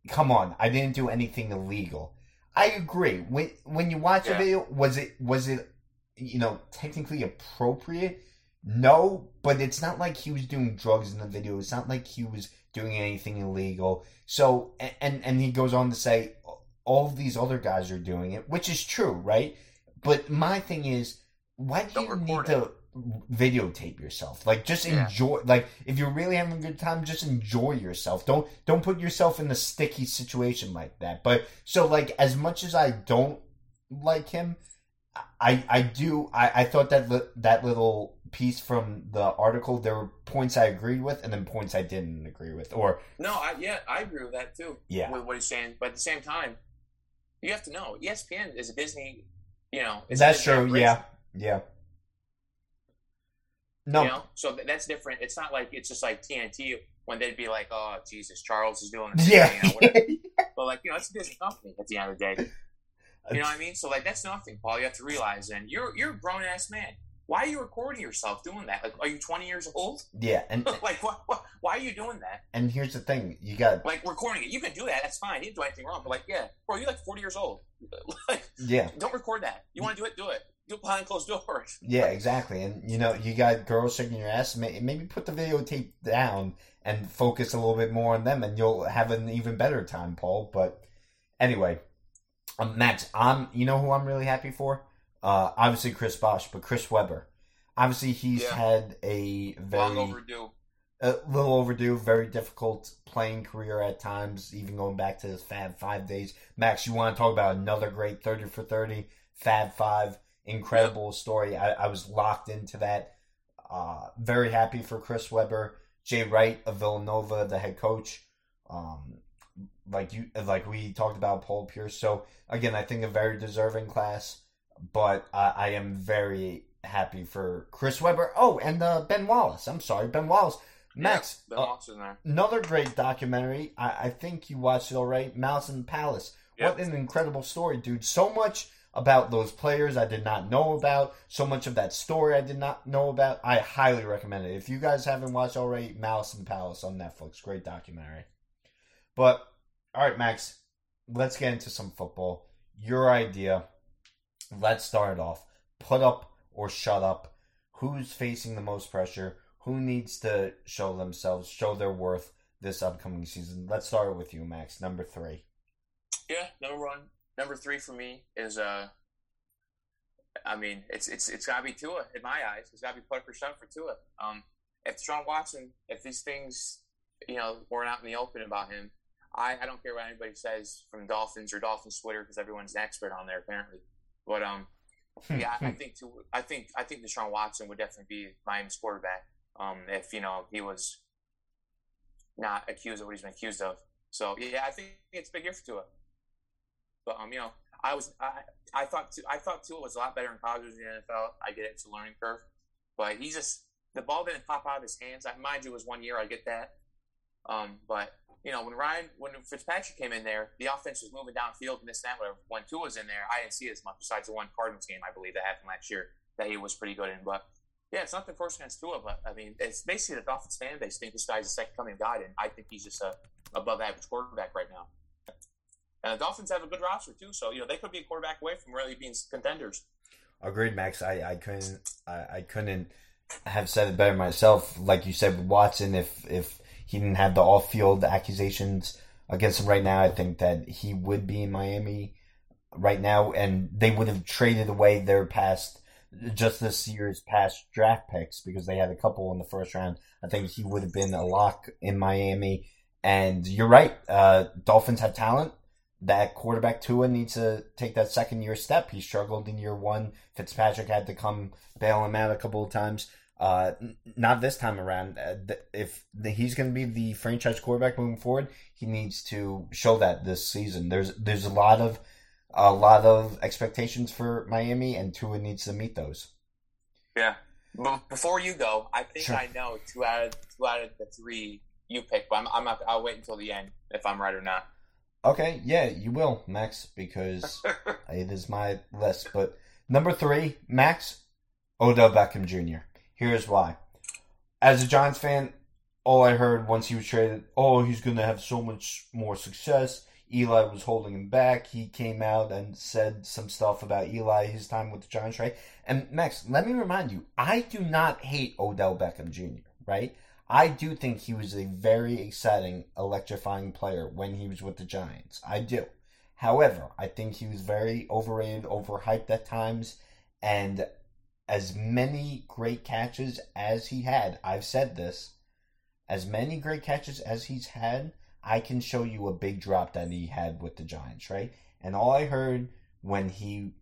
come on, I didn't do anything illegal. I agree. When when you watch yeah. the video, was it was it you know technically appropriate? No, but it's not like he was doing drugs in the video. It's not like he was doing anything illegal. So and and he goes on to say all these other guys are doing it, which is true, right? But my thing is, why do Don't you need it. to videotape yourself. Like just
Yeah.
enjoy. Like if you're really having a good time, just enjoy yourself. Don't don't put yourself in a sticky situation like that. But so like as much as I don't like him, I I do. I I thought that li- that little piece from the article there were points I agreed with and then points I didn't agree with. Or
No, I yeah, I agree with that too.
Yeah.
with what he's saying. But at the same time, you have to know ESPN is a Disney. You know,
is
that
true. Yeah. Yeah. No.
You know, so th- that's different. It's not like it's just like TNT when they'd be like, "Oh Jesus, Charles is doing this."
Yeah.
You know, but like you know, it's a Disney company at the end of the day. You know what I mean? So like that's nothing, Paul. You have to realize, and you're you're a grown ass man. Why are you recording yourself doing that? Like, are you 20 years old?
yeah. And
like, what, what? Why are you doing that?
and here's the thing. You got
Like recording it, you can do that. That's fine. You didn't do anything wrong. But like, yeah, bro, you're like 40 years old. like,
yeah.
don't record that. You want to do it? Do it. Do behind closed doors.
Yeah, exactly. And you know, you got girls shaking your ass. Maybe put the videotape down and focus a little bit more on them, and you'll have an even better time, Paul. But anyway, um, Max, I'm. You know who I'm really happy for? Uh, obviously Chris Bosh, but Chris Webber. Obviously, he's
Yeah.
had a very
Long overdue.
a little overdue, very difficult playing career at times, even going back to his Fab Five days. Max, you want to talk about another great 30 for 30 Fab Five? Incredible story. I, I was locked into that. Uh, very happy for Chris Webber, Jay Wright of Villanova, the head coach. Um, like you, like we talked about Paul Pierce. So again, I think a very deserving class, but I, I am very happy for Chris Webber. Oh, and uh, Ben Wallace. I'm sorry, Ben Wallace. Max,
Yeah,
uh,
Ben Wallace
another great documentary. I, I think you watched it all right. Malice and Palace. What an incredible story, dude. So much about those players I did not know about. So much of that story I did not know about. I highly recommend it. If you guys haven't watched already, Malice and Palace on Netflix. Great documentary. But, all right, Max, let's get into some football. Your idea. Let's start it off. Put up or shut up. Who's facing the most pressure? Who needs to show themselves, show their worth this upcoming season? Let's start with you, Max. Number three.
Yeah, number one, number three for me is uh, I mean, it's it's it's gotta be Tua in my eyes. It's gotta be put up or shut for Tua. Um, if Deshaun Watson, if these things, you know, weren't out in the open about him, I, I don't care what anybody says from Dolphins or Dolphins Twitter because everyone's an expert on there apparently. But um, yeah, I think Tua, I think I think Deshaun Watson would definitely be Miami's quarterback. Um, if you know he was not accused of what he's been accused of. So yeah, I think it's a big year for Tua. But um, you know, I was I, I thought Tu- I thought Tua was a lot better in college than the NFL. I get it, it's a learning curve, but he just the ball didn't pop out of his hands. I mind you, it was one year. I get that. Um, but you know, when Ryan when Fitzpatrick came in there, the offense was moving downfield and this and that. Whatever. When Tua was in there, I didn't see as much. Besides the one Cardinals game, I believe that happened last year that he was pretty good in. But yeah, it's not nothing personal against Tua, but I mean, it's basically the Dolphins fan base think this guy's the second coming of God, and I think he's just a above average quarterback right now. And the Dolphins have a good roster too, so you know they could be a quarterback away from really being contenders.
Agreed, Max. I, I couldn't I, I couldn't have said it better myself. Like you said Watson, if if he didn't have the off field accusations against him right now, I think that he would be in Miami right now, and they would have traded away their past just this year's past draft picks because they had a couple in the first round. I think he would have been a lock in Miami. And you're right. Uh, Dolphins have talent that quarterback Tua needs to take that second year step. He struggled in year one. Fitzpatrick had to come bail him out a couple of times. Uh, not this time around. Uh, if the, he's going to be the franchise quarterback moving forward, he needs to show that this season. There's there's a lot of a lot of expectations for Miami, and Tua needs to meet those.
Yeah. But before you go, I think
Sure.
I know two out of two out of the three you pick, but I'm, I'm not. I'll wait until the end if I'm right or not.
Okay, yeah, you will, Max, because it is my list. But number three, Max, Odell Beckham Jr. Here's why. As a Giants fan, all I heard once he was traded, oh, he's going to have so much more success. Eli was holding him back. He came out and said some stuff about Eli, his time with the Giants, right? And Max, let me remind you, I do not hate Odell Beckham Jr., right? I do think he was a very exciting, electrifying player when he was with the Giants. I do. However, I think he was very overrated, overhyped at times, and as many great catches as he had, I've said this, as many great catches as he's had, I can show you a big drop that he had with the Giants, right? And all I heard when he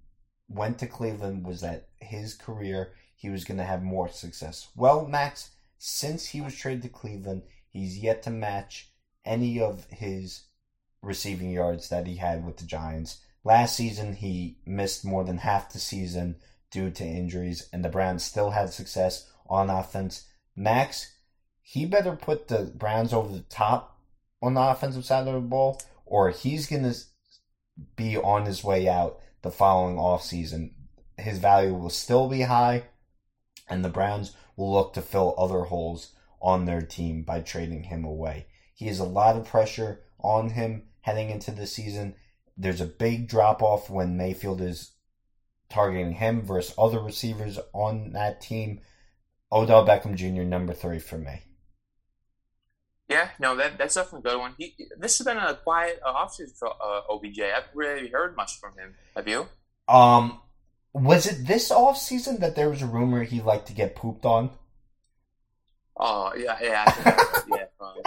went to Cleveland was that his career, he was going to have more success. Well, Max, since he was traded to Cleveland, he's yet to match any of his receiving yards that he had with the Giants. Last season, he missed more than half the season due to injuries, and the Browns still had success on offense. Max, he better put the Browns over the top on the offensive side of the ball, or he's going to be on his way out the following offseason. His value will still be high, and the Browns will look to fill other holes on their team by trading him away. He has a lot of pressure on him heading into the season. There's a big drop off when Mayfield is targeting him versus other receivers on that team. Odell Beckham Jr. number three for me.
Yeah, no, that that's definitely a good one. He, this has been a quiet uh, offseason for uh, OBJ. I haven't really heard much from him. Have you?
Um, was it this off season that there was a rumor he liked to get pooped on?
Oh yeah, yeah, I yeah. Probably.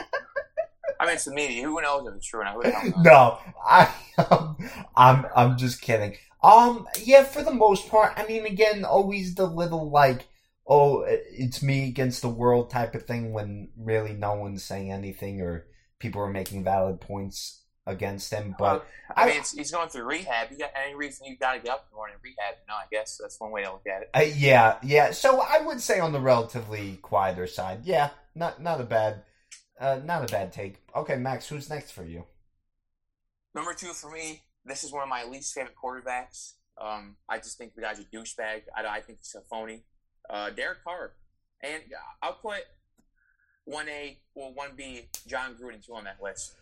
I mean, it's the media. Who knows if it's true or not? Who?
No, I, um, I'm, I'm just kidding. Um, yeah, for the most part. I mean, again, always the little like, oh, it's me against the world type of thing when really no one's saying anything or people are making valid points against him. But
I mean, it's, he's going through rehab. You got any reason you got to get up in the morning rehab? No, I guess that's one way to look at it.
Uh, yeah, yeah. So I would say on the relatively quieter side, yeah, not not a bad, uh, not a bad take. Okay, Max, who's next for you?
Number two for me. This is one of my least favorite quarterbacks. Um, I just think the guy's a douchebag. I, I think he's a phony. Uh, Derek Carr, and I'll put one A, well, one B, Jon Gruden too on that list.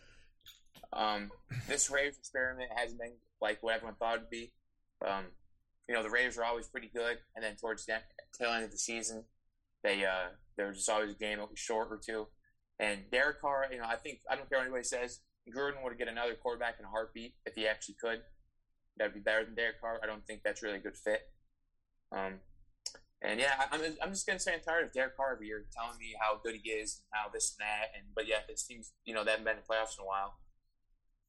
Um, this Raiders experiment hasn't been like what everyone thought it'd be. Um, you know, the Raiders are always pretty good, and then towards the tail end of the season, they uh, there's just always a game short or two. And Derek Carr, you know, I think I don't care what anybody says. Gruden would get another quarterback in a heartbeat if he actually could. That'd be better than Derek Carr. I don't think that's really a good fit. Um, and yeah, I'm, I'm just gonna say I'm tired of Derek Carr every year telling me how good he is and how this and that. And but yeah, it seems you know they haven't been in playoffs in a while.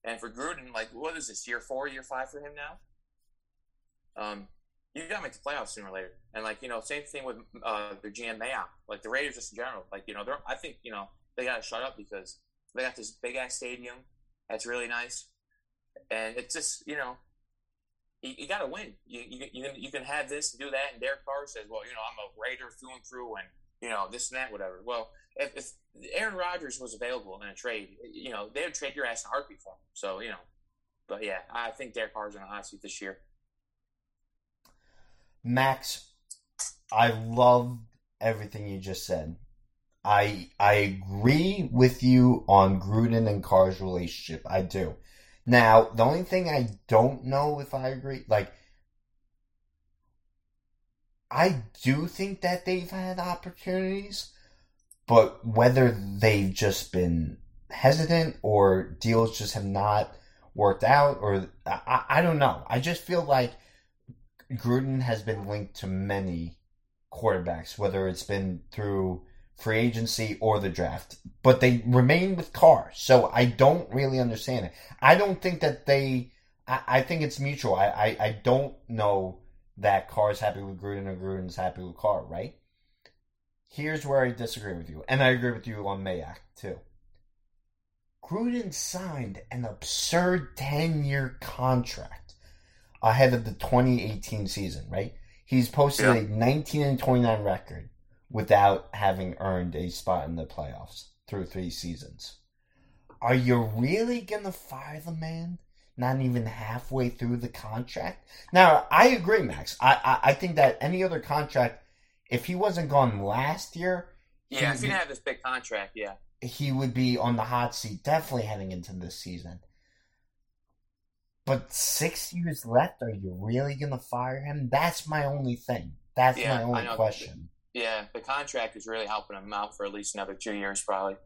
And for Gruden, like what is this year four, year five for him now? Um, you gotta make the playoffs sooner or later. And like you know, same thing with uh, their GM Mayock, like the Raiders just in general. Like you know, they're I think you know they gotta shut up because they got this big ass stadium that's really nice, and it's just you know you, you got to win. You, you, you, can, you can have this and do that. And Derek Carr says, well, you know, I'm a Raider through and through and, you know, this and that, whatever. Well, if, if Aaron Rodgers was available in a trade, you know, they would trade your ass in a heartbeat for him. So, you know, but yeah, I think Derek Carr's in a hot seat this year.
Max, I love everything you just said. I I agree with you on Gruden and Carr's relationship. I do. Now, the only thing I don't know if I agree, like, I do think that they've had opportunities, but whether they've just been hesitant or deals just have not worked out, or I, I don't know. I just feel like Gruden has been linked to many quarterbacks, whether it's been through free agency or the draft, but they remain with Carr. So I don't really understand it. I don't think that they. I, think it's mutual. I, I, I don't know that Carr's happy with Gruden or Gruden's happy with Carr. Right? Here's where I disagree with you, and I agree with you on Mayock too. Gruden signed an absurd ten-year contract ahead of the 2018 season. Right? He's posted yeah. a 19 and 29 record without having earned a spot in the playoffs through three seasons. Are you really going to fire the man? Not even halfway through the contract? Now, I agree, Max. I, I, I think that any other contract, if he wasn't gone last year.
Yeah, if he didn't have this big contract, yeah.
He would be on the hot seat, definitely heading into this season. But six years left, are you really going to fire him? That's my only thing. That's yeah, my only question.
Yeah, the contract is really helping him out for at least another two years, probably.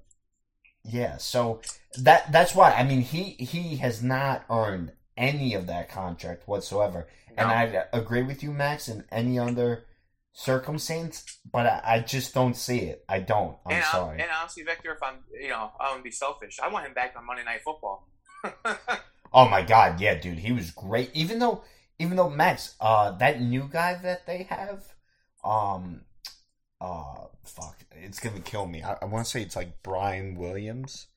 Yeah, so that that's why I mean he he has not earned any of that contract whatsoever, no. and I agree with you, Max. In any other circumstance, but I, I just don't see it. I don't. I'm
and,
sorry.
and honestly, Victor, if I'm, you know, I to be selfish. I want him back on Monday Night Football.
oh my god, yeah, dude, he was great. Even though, even though Max, uh, that new guy that they have, um, uh, fuck, it's gonna kill me. I, I want to say it's like Brian Williams,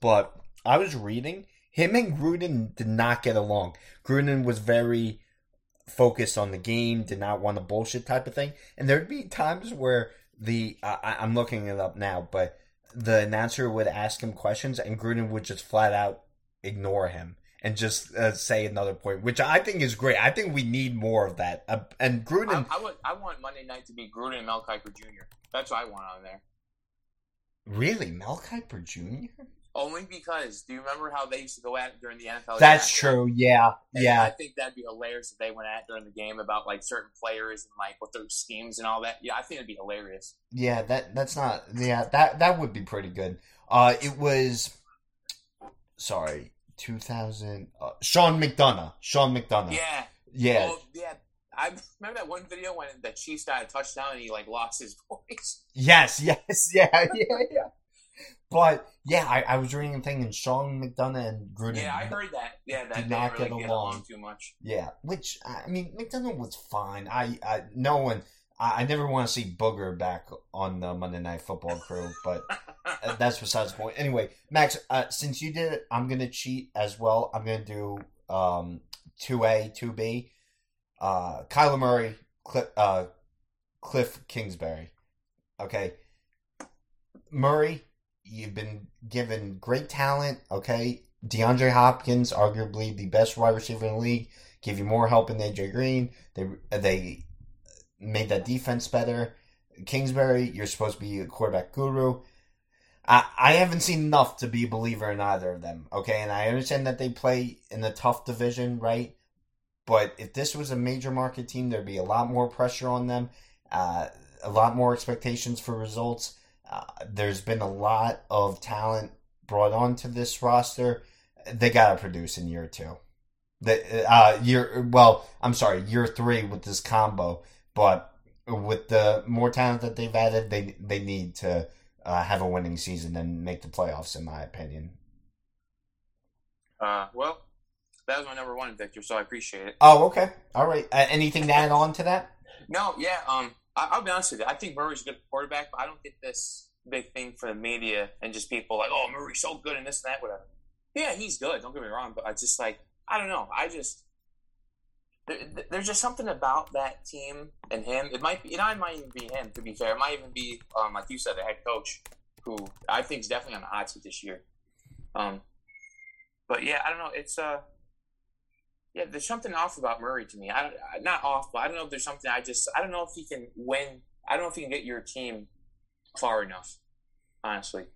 but I was reading him and Gruden did not get along. Gruden was very focused on the game, did not want a bullshit type of thing, and there'd be times where the I, I'm looking it up now, but the announcer would ask him questions, and Gruden would just flat out ignore him and just uh, say another point, which I think is great. I think we need more of that. Uh, and Gruden,
I, I, would, I want Monday night to be Gruden and Mel Kiper Jr. That's what I want on there.
Really, Mel Kiper Jr.
Only because, do you remember how they used to go at it during the NFL?
That's true. Yeah,
And
yeah.
I think that'd be hilarious if they went at it during the game about like certain players and like what their schemes and all that. Yeah, I think it'd be hilarious.
Yeah, that that's not. Yeah, that that would be pretty good. Uh, it was. Sorry, two thousand. Uh, Sean McDonough. Sean McDonough.
Yeah,
Yeah.
Well, yeah. I remember that one video when the Chiefs got a touchdown and he like lost his voice.
Yes. Yes. Yeah. Yeah. Yeah. But yeah, I, I was reading a thing, and Sean McDonough and Gruden.
Yeah, I heard that. Yeah, that
Did not
really
get
get
along.
along too much.
Yeah, which I mean, McDonough was fine. I, I no one. I, I never want to see Booger back on the Monday Night Football crew, but uh, that's besides the point. Anyway, Max, uh, since you did it, I'm gonna cheat as well. I'm gonna do um two A, two B. Uh, Kyler Murray, Cliff, uh, Cliff Kingsbury. Okay, Murray, you've been given great talent. Okay, DeAndre Hopkins, arguably the best wide receiver in the league, give you more help in AJ Green. They they made that defense better. Kingsbury, you're supposed to be a quarterback guru. I, I haven't seen enough to be a believer in either of them. Okay, and I understand that they play in a tough division, right? But if this was a major market team, there'd be a lot more pressure on them, uh, a lot more expectations for results. Uh, there's been a lot of talent brought onto this roster. They got to produce in year two. The uh, year well, I'm sorry, year three with this combo, but with the more talent that they've added, they they need to uh, have a winning season and make the playoffs, in my opinion.
Uh, well, that was my number one, Victor. So I appreciate it.
Oh, okay, all right. Uh, anything to add on to that?
No, yeah. Um, I, I'll be honest with you. I think Murray's a good quarterback, but I don't get this big thing for the media and just people like, "Oh, Murray's so good and this and that, whatever." Yeah, he's good. Don't get me wrong, but I just like I don't know. I just there, there's just something about that team and him. It might be, and I might even be him. To be fair, it might even be, um, like you said, the head coach, who I think is definitely on the hot seat this year. Um, but yeah, I don't know. It's uh, yeah, there's something off about Murray to me. I not off, but I don't know if there's something. I just, I don't know if he can win. I don't know if he can get your team far enough. Honestly,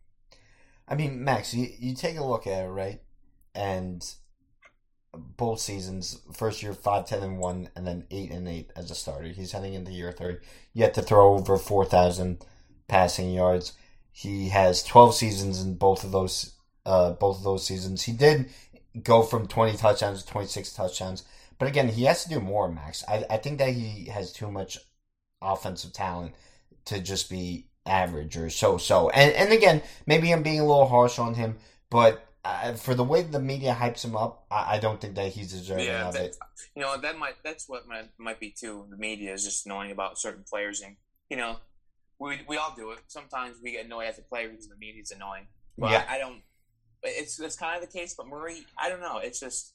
I mean, Max, you, you take a look at it, right? And both seasons, first year five ten and one, and then eight and eight as a starter. He's heading into year three. Yet to throw over four thousand passing yards. He has twelve seasons in both of those uh, both of those seasons. He did go from twenty touchdowns to twenty six touchdowns, but again, he has to do more. Max, I, I think that he has too much offensive talent to just be average or so so. And and again, maybe I'm being a little harsh on him, but uh, for the way the media hypes him up, I, I don't think that he's deserving
yeah,
of
that,
it.
you know that might that's what might, might be too. The media is just knowing about certain players, and you know, we we all do it. Sometimes we get annoyed at the player because the media's annoying. But
Yeah.
I, I don't. It's that's kind of the case. But Murray, I don't know. It's just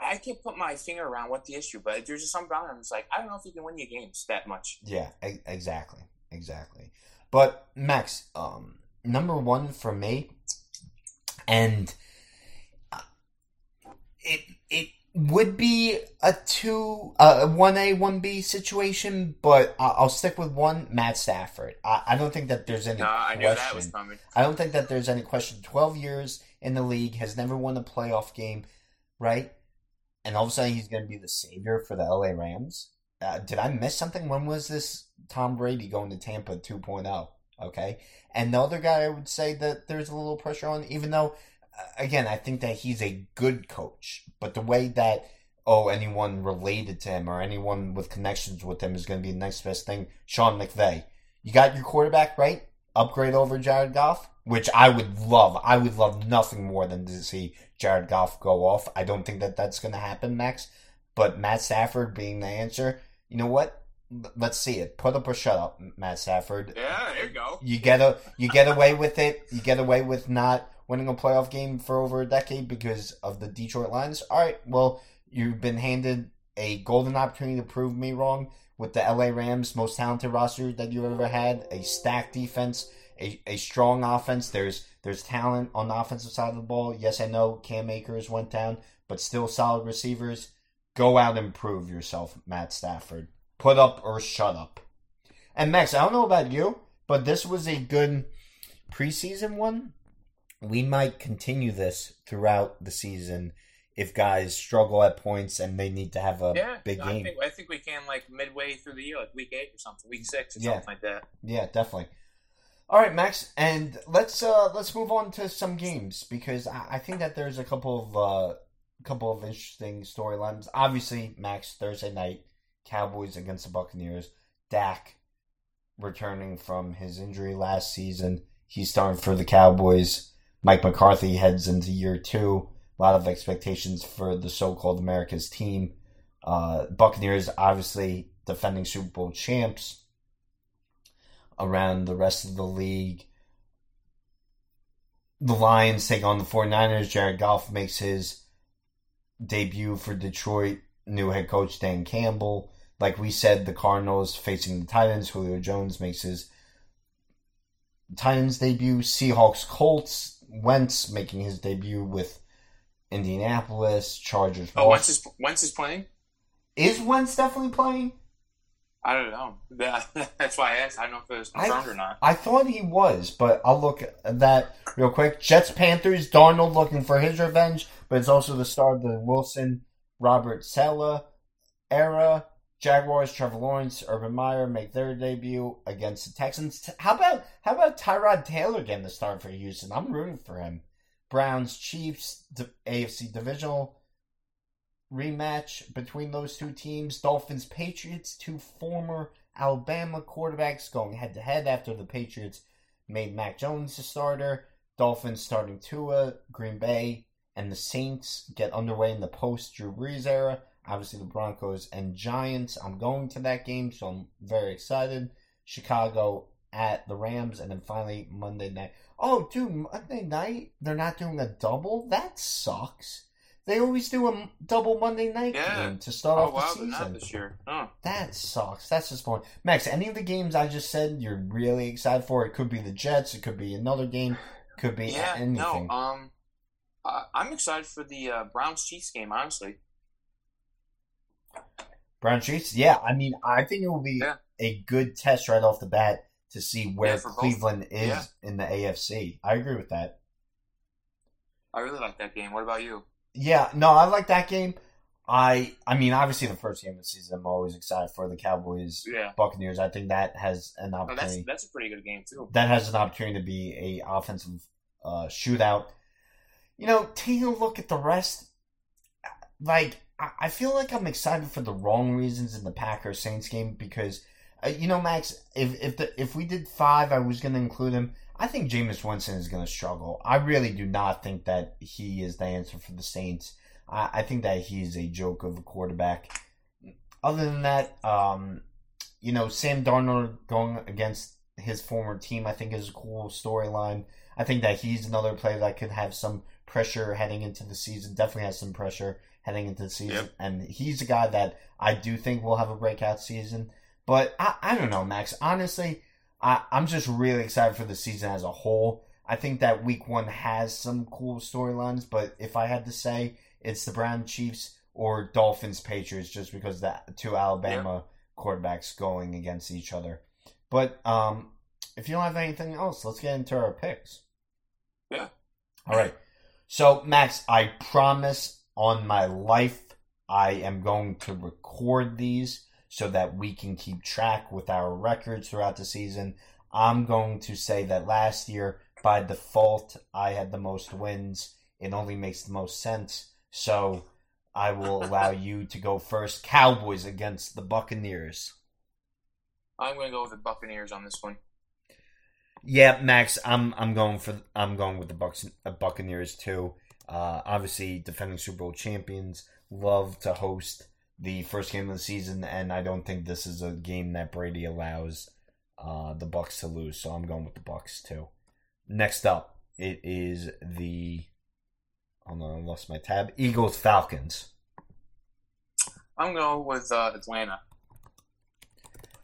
I can't put my finger around what the issue. But there's just something about him. It's like I don't know if he can win your games that much.
Yeah, exactly, exactly. But Max, um, number one for me, and uh, it it would be a two, uh, one A, one B situation, but I- I'll stick with one. Matt Stafford. I, I don't think that there's any
No, I
question.
knew that was coming.
I don't think that there's any question. Twelve years in the league, has never won a playoff game, right? And all of a sudden, he's going to be the savior for the LA Rams. Uh, did I miss something? When was this Tom Brady going to Tampa 2.0? Okay, and the other guy I would say that there's a little pressure on, even though, uh, again, I think that he's a good coach, but the way that oh, anyone related to him or anyone with connections with him is going to be the next best thing. Sean McVay, you got your quarterback right. Upgrade over Jared Goff, which I would love. I would love nothing more than to see Jared Goff go off. I don't think that that's going to happen, Max. But Matt Stafford being the answer, you know what? Let's see it. Put up or shut up, Matt Stafford.
Yeah, there you go.
You get a you get away with it. You get away with not winning a playoff game for over a decade because of the Detroit Lions. All right, well, you've been handed a golden opportunity to prove me wrong with the LA Rams, most talented roster that you've ever had, a stacked defense, a, a strong offense. There's there's talent on the offensive side of the ball. Yes, I know Cam Akers went down, but still solid receivers. Go out and prove yourself, Matt Stafford. Put up or shut up. And Max, I don't know about you, but this was a good preseason one. We might continue this throughout the season if guys struggle at points and they need to have a
Yeah,
big
I
game.
think, I think we can like midway through the year, like week eight or something, week six or
Yeah.
something like that.
Yeah, definitely. All right, Max, and let's uh let's move on to some games because I, I think that there's a couple of uh couple of interesting storylines. Obviously, Max Thursday night, Cowboys against the Buccaneers. Dak returning from his injury last season. He's starting for the Cowboys. Mike McCarthy heads into year two. A lot of expectations for the so-called America's team. Uh, Buccaneers obviously defending Super Bowl champs around the rest of the league. The Lions take on the 49ers. Jared Goff makes his debut for Detroit. New head coach Dan Campbell. Like we said, the Cardinals facing the Titans. Julio Jones makes his Titans debut. Seahawks Colts. Wentz making his debut with Indianapolis. Chargers.
Oh. Wentz is Wentz is playing.
Is Wentz definitely playing?
I don't know. That's why I asked. I don't know if it was confirmed or not.
I thought he was, but I'll look at that real quick. Jets Panthers, Darnold looking for his revenge, but it's also the start of the Wilson Robert Saleh era. Jaguars, Trevor Lawrence, Urban Meyer make their debut against the Texans. How about how about Tyrod Taylor getting the start for Houston? I'm rooting for him. Browns, Chiefs, AFC divisional rematch between those two teams. Dolphins, Patriots, two former Alabama quarterbacks going head to head after the Patriots made Mac Jones the starter. Dolphins starting Tua, Green Bay, and the Saints get underway in the post Drew Brees era. Obviously, the Broncos and Giants. I'm going to that game, so I'm very excited. Chicago at the Rams, and then finally Monday night. Oh, dude, Monday night they're not doing a double. That sucks. They always do a double Monday night
Yeah.
game to start
Oh
off
wow,
the
not
season.
this year. Oh,
That sucks. That's just boring. Max, any of the games I just said you're really excited for? It could be the Jets. It could be another game. Could be
yeah.
anything.
No. Um, I'm excited for the uh, Browns Chiefs game. Honestly,
Brown Chiefs. Yeah, I mean, I think it will be
Yeah.
a good test right off the bat to see where
Yeah, for both.
Cleveland is
Yeah.
in the AFC. I agree with that.
I really like that game. What about you?
Yeah, no, I like that game. I, I mean, obviously the first game of the season, I'm always excited for the Cowboys
Yeah.
Buccaneers. I think that has an
Oh, that's
opportunity.
that's a pretty good game too.
that has an opportunity to be a offensive uh, shootout. You know, taking a look at the rest, like I, feel like I'm excited for the wrong reasons in the Packers Saints game because, uh, you know, Max, if if the if we did five, I was going to include him. I think Jameis Winston is going to struggle. I really do not think that he is the answer for the Saints. I, I think that he is a joke of a quarterback. Other than that, um, you know, Sam Darnold going against his former team, I think is a cool storyline. I think that he's another player that could have some pressure heading into the season. Definitely has some pressure heading into the season,
Yep.
and he's a guy that I do think will have a breakout season. But I, I don't know, Max. Honestly, I, I'm just really excited for the season as a whole. I think that week one has some cool storylines, but if I had to say, it's the Brown Chiefs or Dolphins Patriots, just because the two Alabama quarterbacks going against each other. But um, if you don't have anything else, let's get into our picks.
Yeah.
All right. So, Max, I promise on my life, I am going to record these so that we can keep track with our records throughout the season. I'm going to say that last year, by default, I had the most wins. It only makes the most sense. So, I will allow you to go first. Cowboys against the Buccaneers.
I'm going to go with the Buccaneers on this one.
Yeah, Max, I'm I'm going for I'm going with the Bucks uh, Buccaneers too. Uh, obviously, defending Super Bowl champions love to host the first game of the season, and I don't think this is a game that Brady allows uh, the Bucks to lose. So I'm going with the Bucks too. Next up, it is the. Hold on, I lost my tab. Eagles Falcons.
I'm going with uh, Atlanta.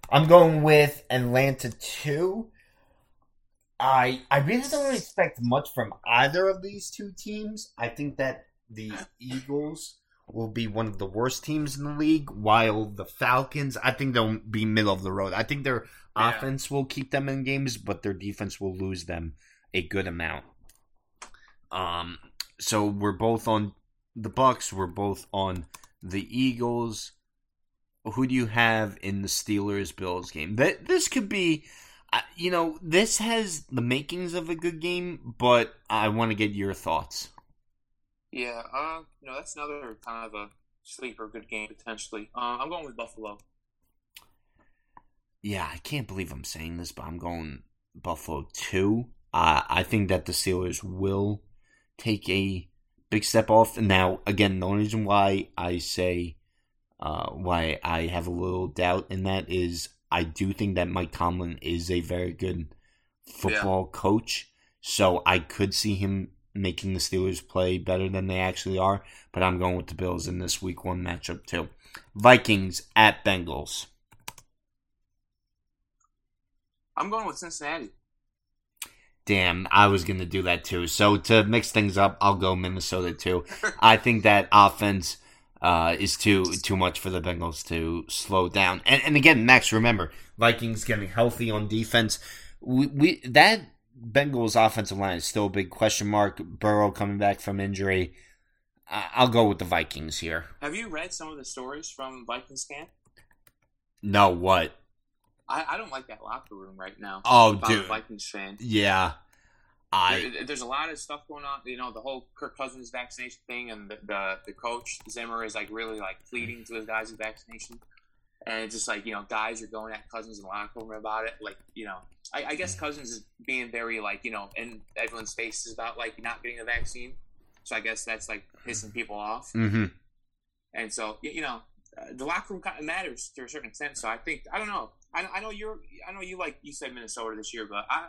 I'm going with Atlanta too. I I really don't expect much from either of these two teams. I think that the Eagles will be one of the worst teams in the league, while the Falcons, I think they'll be middle of the road. I think their
Yeah.
offense will keep them in games, but their defense will lose them a good amount. Um, so we're both on the Bucks. We're both on the Eagles. Who do you have in the Steelers Bills game? That this could be, uh, you know, this has the makings of a good game, but I want to get your thoughts.
Yeah, uh, you know, that's another kind of a sleeper good game potentially. Uh, I'm going with Buffalo.
Yeah, I can't believe I'm saying this, but I'm going Buffalo too. Uh, I think that the Steelers will take a big step off. Now, again, the only reason why I say uh, why I have a little doubt in that is I do think that Mike Tomlin is a very good football coach. So I could see him making the Steelers play better than they actually are. But I'm going with the Bills in this week one matchup too. Vikings at Bengals.
I'm going with Cincinnati.
Damn, I was gonna do that too. So to mix things up, I'll go Minnesota too. I think that offense uh, is too too much for the Bengals to slow down. And, and again, Max, remember Vikings getting healthy on defense. We, we that Bengals offensive line is still a big question mark. Burrow coming back from injury. I, I'll go with the Vikings here.
Have you read some of the stories from Vikings camp?
No, what?
I, I don't like that locker room right now.
Oh, dude.
Vikings fan.
Yeah, I
There- there's a lot of stuff going on. You know, the whole Kirk Cousins vaccination thing, and the, the the coach Zimmer is like really like pleading to his guys with vaccination, and it's just like you know, guys are going at Cousins in the locker room about it. Like you know, I, I guess Cousins is being very like you know, in everyone's faces about like not getting a vaccine. So I guess that's like pissing people off,
mm-hmm.
and so you know, uh, the locker room kind of matters to a certain extent. So I think I don't know. I, I know you're. I know you like you said Minnesota this year, but I.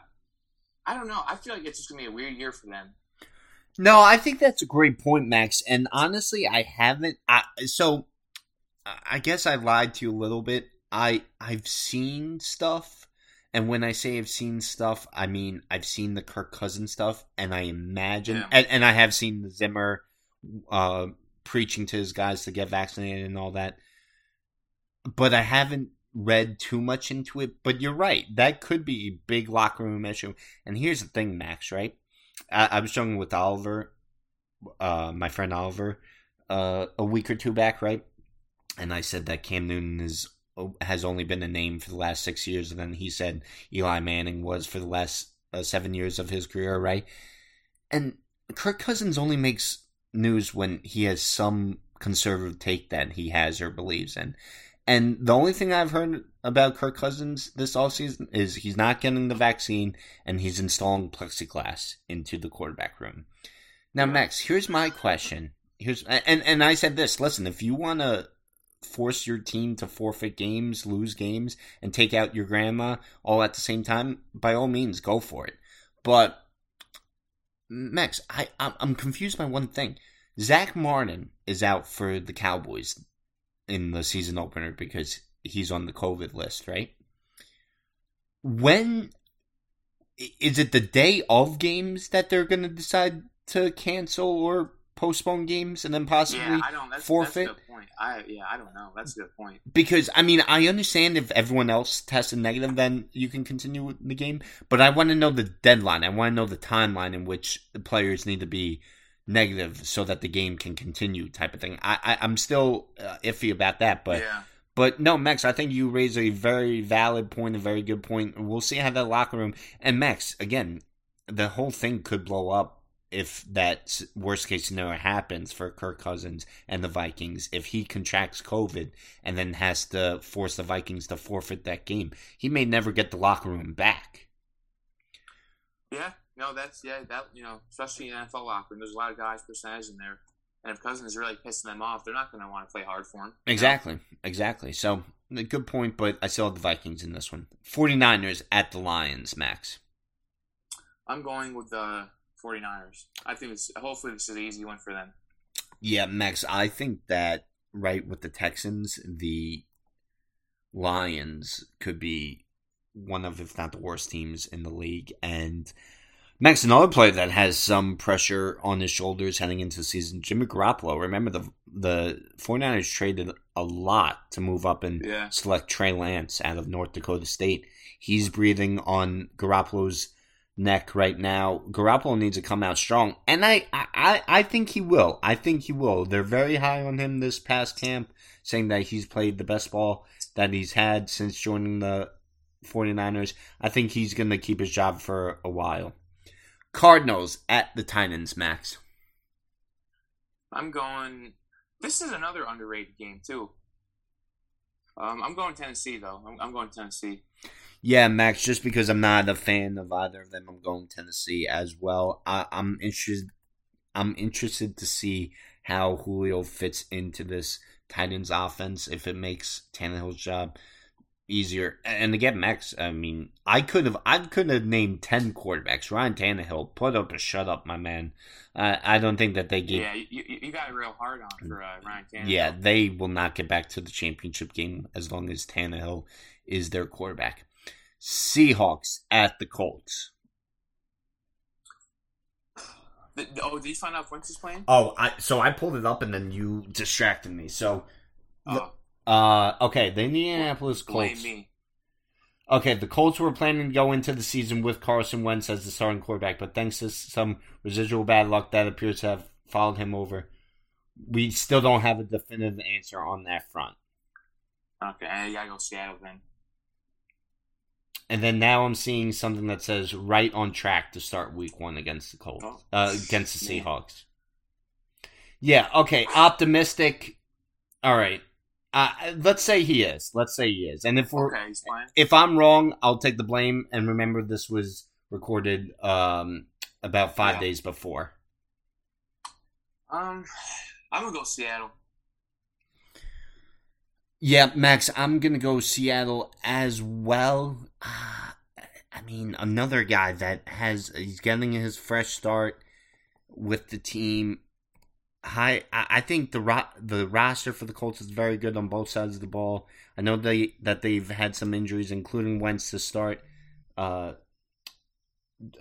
I don't know. I feel like it's just gonna be a weird year for them.
No, I think that's a great point, Max. And honestly, I haven't. I, so, I guess I lied to you a little bit. I I've seen stuff, and when I say I've seen stuff, I mean I've seen the Kirk Cousins stuff, and I imagine,
Yeah.
and, and I have seen the Zimmer uh, preaching to his guys to get vaccinated and all that. But I haven't read too much into it. But you're right; that could be a big locker room issue. And here's the thing, Max. Right? I, I was talking with Oliver, uh, my friend Oliver, uh, a week or two back, right? And I said that Cam Newton is has only been a name for the last six years, and then he said Eli Manning was for the last uh, seven years of his career, right? And Kirk Cousins only makes news when he has some conservative take that he has or believes in. And the only thing I've heard about Kirk Cousins this offseason is he's not getting the vaccine and he's installing plexiglass into the quarterback room. Now, Max, here's my question. Here's and and I said this. Listen, if you want to force your team to forfeit games, lose games, and take out your grandma all at the same time, by all means, go for it. But Max, I I'm I'm confused by one thing. Zack Martin is out for the Cowboys in the season opener because he's on the COVID list, right? When is it the day of games that they're going to decide to cancel or postpone games and then possibly
Yeah, I don't. That's,
forfeit?
That's a good point. I yeah, I don't know. That's a good point.
because I mean I understand if everyone else tested negative, then you can continue with the game. But I want to know the deadline. I want to know the timeline in which the players need to be negative so that the game can continue, type of thing. I, I I'm still uh, iffy about that, but
yeah,
but no, Max, I think you raise a very valid point, a very good point. We'll see how that locker room and Max again, the whole thing could blow up if that worst case scenario happens for Kirk Cousins and the Vikings, if he contracts COVID and then has to force the Vikings to forfeit that game, he may never get the locker room back.
Yeah, no, that's yeah, that you know, especially in NFL locker room, there's a lot of guys percentage in there, and if Cousins is really pissing them off, they're not going to want to play hard for him.
Exactly, exactly. So a good point, but I still have the Vikings in this one. 49ers at the Lions, Max.
I'm going with the 49ers. I think it's hopefully this is an easy one for them.
Yeah, Max, I think that right with the Texans, the Lions could be one of, if not the worst teams in the league. And Max, another player that has some pressure on his shoulders heading into the season, Jimmy Garoppolo. Remember, the the 49ers traded a lot to move up and
Yeah.
select Trey Lance out of North Dakota State. He's breathing on Garoppolo's neck right now. Garoppolo needs to come out strong, and I, I, I think he will. I think he will. They're very high on him this past camp, saying that he's played the best ball that he's had since joining the 49ers. I think he's going to keep his job for a while. Cardinals at the Titans, Max.
I'm going. This is another underrated game too. Um, I'm going Tennessee though. I'm, I'm going Tennessee.
Yeah, Max. Just because I'm not a fan of either of them, I'm going Tennessee as well. I, I'm interested. I'm interested to see how Julio fits into this Titans offense. If it makes Tannehill's job easier, and again, Max. I mean, I could have. I could have named ten quarterbacks. Ryan Tannehill put up a shut up, my man. Uh, I don't think that they gave.
Yeah, you, you, got real hard on for uh, Ryan Tannehill.
Yeah, they will not get back to the championship game as long as Tannehill is their quarterback. Seahawks at the Colts.
The- oh, did you find out Wentz is playing?
Oh, I so I pulled it up and then you distracted me. So,
Oh,
uh, okay, the Indianapolis
blame
Colts.
me.
Okay, the Colts were planning to go into the season with Carson Wentz as the starting quarterback, but thanks to some residual bad luck that appears to have followed him over, we still don't have a definitive answer on that front.
Okay, I gotta go Seattle then.
And then now I'm seeing something that says right on track to start week one against the Colts,
Oh.
uh, against the
Man.
Seahawks. Yeah, okay, optimistic. All right. Uh, let's say he is. Let's say he is. And if we're
Okay,
if I'm wrong, I'll take the blame. And remember, this was recorded um, about five
Yeah.
days before.
Um, I'm gonna go Seattle.
Yeah, Max, I'm gonna go Seattle as well. Uh, I mean, another guy that has he's getting his fresh start with the team. I I think the ro- the roster for the Colts is very good on both sides of the ball. I know they that they've had some injuries, including Wentz to start uh,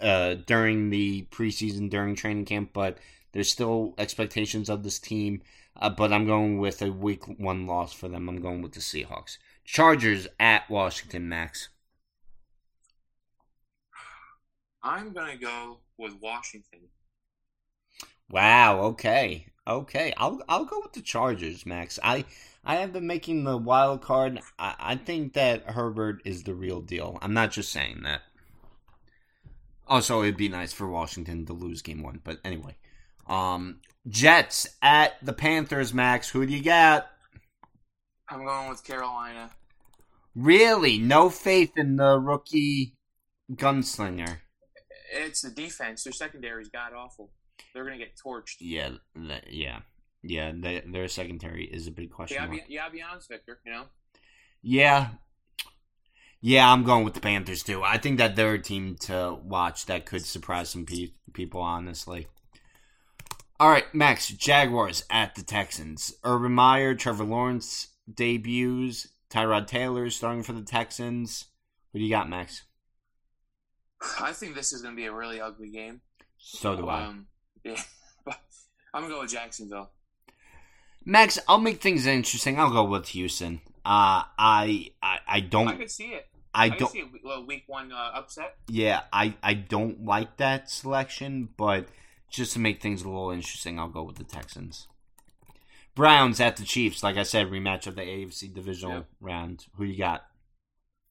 uh, during the preseason, during training camp, but there's still expectations of this team. Uh, but I'm going with a week one loss for them. I'm going with the Seahawks. Chargers at Washington, Max.
I'm gonna go with Washington.
Wow. Okay. Okay. I'll I'll go with the Chargers, Max. I I have been making the wild card. I, I think that Herbert is the real deal. I'm not just saying that. Also, it'd be nice for Washington to lose game one, but anyway. Um, Jets at the Panthers, Max. Who do you got?
I'm going with Carolina.
Really, no faith in the rookie gunslinger.
It's the defense. Their secondary's god awful. They're gonna get torched.
Yeah, th- yeah, yeah. They, their secondary is a big question
Yeah,
mark.
be, you gotta be honest, Victor. You know.
Yeah, yeah. I'm going with the Panthers too. I think that they're a team to watch that could surprise some pe- people. Honestly. All right, Max. Jaguars at the Texans. Urban Meyer, Trevor Lawrence debuts. Tyrod Taylor is starting for the Texans. What do you got, Max?
I think this is gonna be a really ugly game.
So do I.
Um, yeah, but I'm gonna go with Jacksonville.
Max, I'll make things interesting. I'll go with Houston. Uh, I, I, I don't,
I could see it.
I
I,
don't.
see a week one uh, upset.
Yeah, I, I don't like that selection, but just to make things a little interesting, I'll go with the Texans. Browns at the Chiefs. Like I said, rematch of the AFC divisional
Yep.
round. Who you got?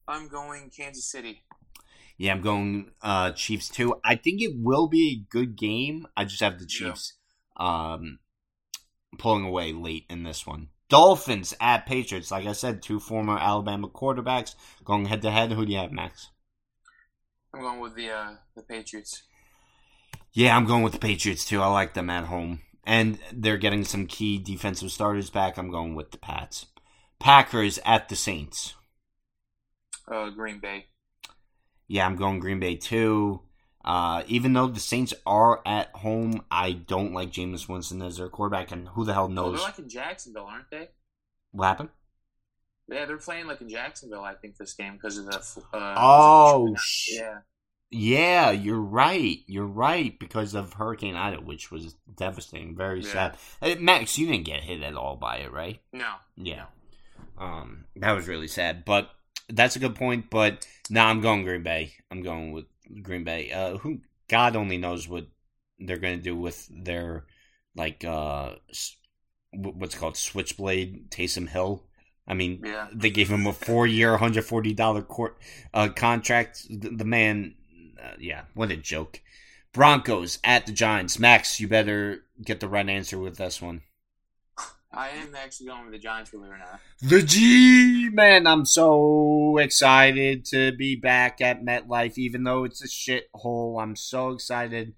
I'm going Kansas City.
Yeah, I'm going uh, Chiefs too. I think it will be a good game. I just have the Chiefs um, pulling away late in this one. Dolphins at Patriots. Like I said, two former Alabama quarterbacks going head to head. Who do you have, Max?
I'm going with the uh, the Patriots.
Yeah, I'm going with the Patriots too. I like them at home. And they're getting some key defensive starters back. I'm going with the Pats. Packers at the Saints.
Uh, Green Bay.
Yeah, I'm going Green Bay too. Uh, even though the Saints are at home, I don't like Jameis Winston as their quarterback, and who the hell knows
they're like in Jacksonville, aren't they?
what happened?
Yeah, they're playing like in Jacksonville, I think, this game because of the. Uh,
Oh,
yeah.
Yeah, you're right. You're right because of Hurricane Ida, which was devastating, very
Yeah.
sad. Hey, Max, you didn't get hit at all by it, right?
No.
Yeah. Um, that was really sad, but that's a good point. But now I'm going Green Bay. I'm going with Green Bay. Uh, who God only knows what they're going to do with their like uh, what's called Switchblade Taysom Hill. I mean,
Yeah.
they gave him a four-year, hundred forty dollar court uh, contract. The, the man, uh, yeah, what a joke. Broncos at the Giants. Max, you better get the right answer with this one.
I am actually going with the Giants, believe it or not.
The G man, I'm so excited to be back at MetLife, even though it's a shithole. I'm so excited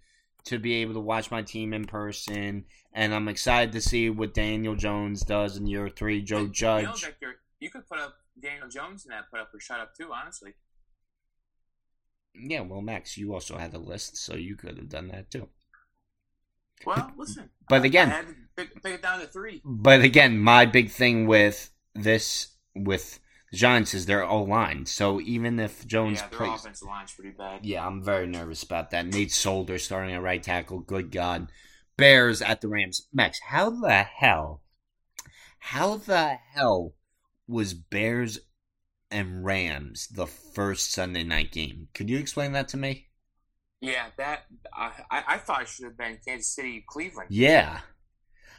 to be able to watch my team in person, and I'm excited to see what Daniel Jones does in year three. Joe
You know,
Judge.
Victor, you could put up Daniel Jones in that put up or shut up too, honestly.
Yeah, well, Max, you also had a list, so you could have done that too.
Well, listen.
But again-
I had to pick, pick it down to three.
But again, my big thing with this with Giants is their O line. So even if Jones
yeah, their
plays,
offensive line's pretty bad.
Yeah, I'm very nervous about that. Nate Solder starting at right tackle. Good God. Bears at the Rams. Max, how the hell, how the hell was Bears and Rams the first Sunday night game? Could you explain that to me?
Yeah, that I, I, I thought it should have been Kansas City, Cleveland.
Yeah.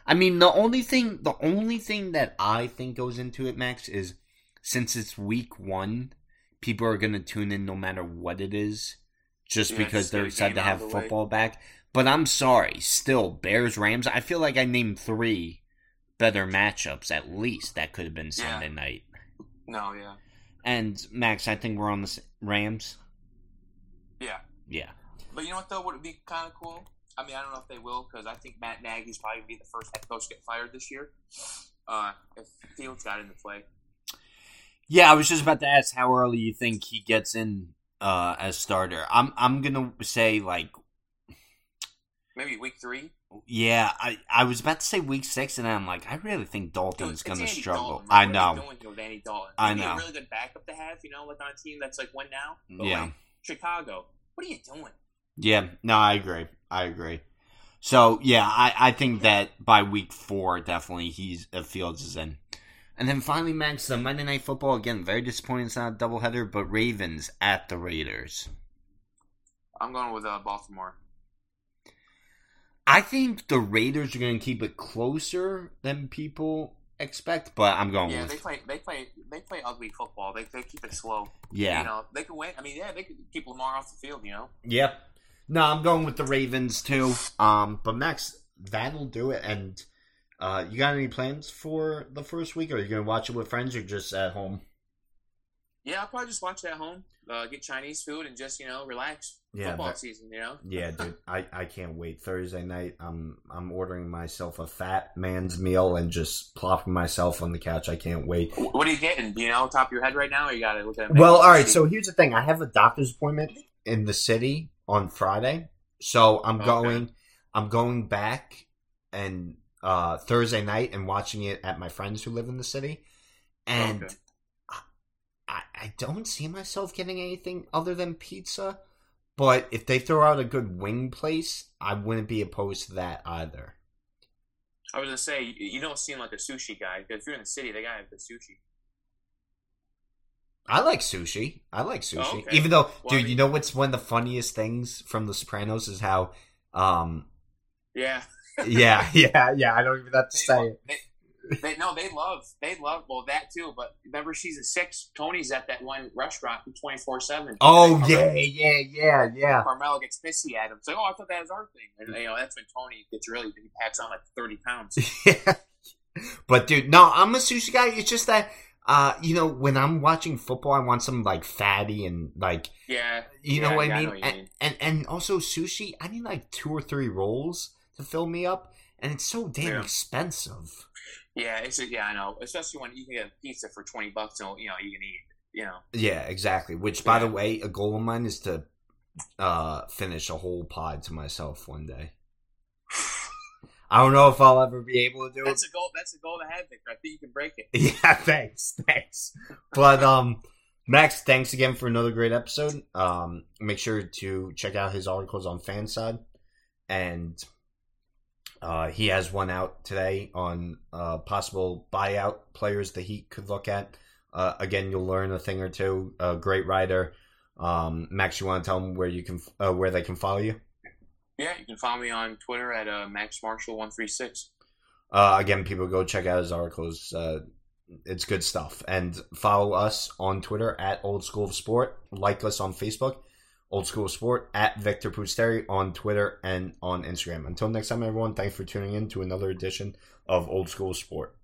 I mean, the only thing, the only thing that I think goes into it, Max, is since it's week one, people are going to tune in no matter what it is, just
Yeah,
because they're excited to have
the way.
football back. But I'm sorry, still Bears Rams. I feel like I named three better matchups at least that could have been
Yeah.
Sunday night.
No, yeah,
And Max, I think we're on the Rams.
yeah.
Yeah.
But you know what though? Would it be kind of cool? I mean, I don't know if they will because I think Matt Nagy's probably be the first head coach to get fired this year. Uh, if Fields got into play,
Yeah, I was just about to ask how early you think he gets in uh, as starter. I'm I'm gonna say like
maybe week three.
Yeah, I, I was about to say week six, and I'm like, I really think Dalton's going to struggle.
Dalton.
I know.
they doing here with Andy Dalton?
I know.
a really good backup to have, you know, like on a team that's like one now. But
Yeah.
like Chicago, what are you doing?
Yeah, no, I agree. I agree. So yeah, I, I think that by week four, definitely he's uh, Fields is in. And then finally, Max, the Monday Night Football again. Very disappointing. It's not a doubleheader, but Ravens at the Raiders.
I'm going with uh, Baltimore.
I think the Raiders are going to keep it closer than people expect, but I'm going
Yeah,
with
they play, they play, they play ugly football. They, they keep it slow.
yeah.
You know, they can win. I mean, yeah, they could keep Lamar off the field. You know.
Yep. No, I'm going with the Ravens too. Um, but Max, that'll do it. And uh, you got any plans for the first week? Are you gonna watch it with friends or just at home?
Yeah, I'll probably just watch it at home, uh, get Chinese food, and just you know relax.
Yeah,
Football
but-
season, you know.
Yeah, dude, I, I can't wait. Thursday night, I'm I'm ordering myself a fat man's meal and just plopping myself on the couch. I can't wait.
What are you getting? Do you know top of your head right now, or you got to look at? it?
Well, all right. So here's the thing. I have a doctor's appointment in the city on Friday, so I'm
Okay.
going. I'm going back and uh, Thursday night and watching it at my friends who live in the city, and
Okay.
I, I don't see myself getting anything other than pizza. But if they throw out a good wing place, I wouldn't be opposed to that either.
I was gonna say you- don't seem like a sushi guy. Because if you're in the city, they gotta have good sushi.
I like sushi. I like sushi.
Oh, okay.
Even though,
Well,
dude, you know what's one of the funniest things from The Sopranos is how, um,
Yeah.
yeah, yeah, yeah. I don't even have to say it.
They, They no, they love they love well that too. But remember, season six, Tony's at that one restaurant twenty four seven.
Oh yeah, yeah, yeah, yeah.
Carmela gets pissy at him. It's like, oh, I thought that was our thing. And you know, that's when Tony gets really he packs on like thirty pounds.
yeah. But dude, no, I'm a sushi guy. It's just that uh, you know, when I'm watching football, I want some like fatty and like
Yeah,
you know
Yeah,
what
yeah,
I
I
mean?
know what
and,
mean.
and and also sushi, I need like two or three rolls to fill me up, and it's so damn
Yeah.
expensive.
yeah, it's yeah, I know. Especially when you can get a pizza for twenty bucks, and you know you can eat. You know,
Yeah, exactly. Which, by the way, a goal of mine is to uh finish a whole pod to myself one day. I don't know if I'll ever be able to do it.
that's a goal. That's a goal to have, Victor. I think you can break it.
Yeah, thanks, thanks. But um, Max, thanks again for another great episode. Um, make sure to check out his articles on Fanside, and uh, he has one out today on uh, possible buyout players the Heat could look at. Uh, again, you'll learn a thing or two. A great writer. Um, Max, you want to tell them where you can uh, where they can follow you?
Yeah, you can follow me on Twitter at uh, Max Marshall one three six.
Uh, again, people go check out his articles. Uh, it's good stuff. And follow us on Twitter at Old School of Sport. Like us on Facebook, Old School of Sport, at Victor Pusteri on Twitter and on Instagram. Until next time, everyone, thanks for tuning in to another edition of Old School of Sport.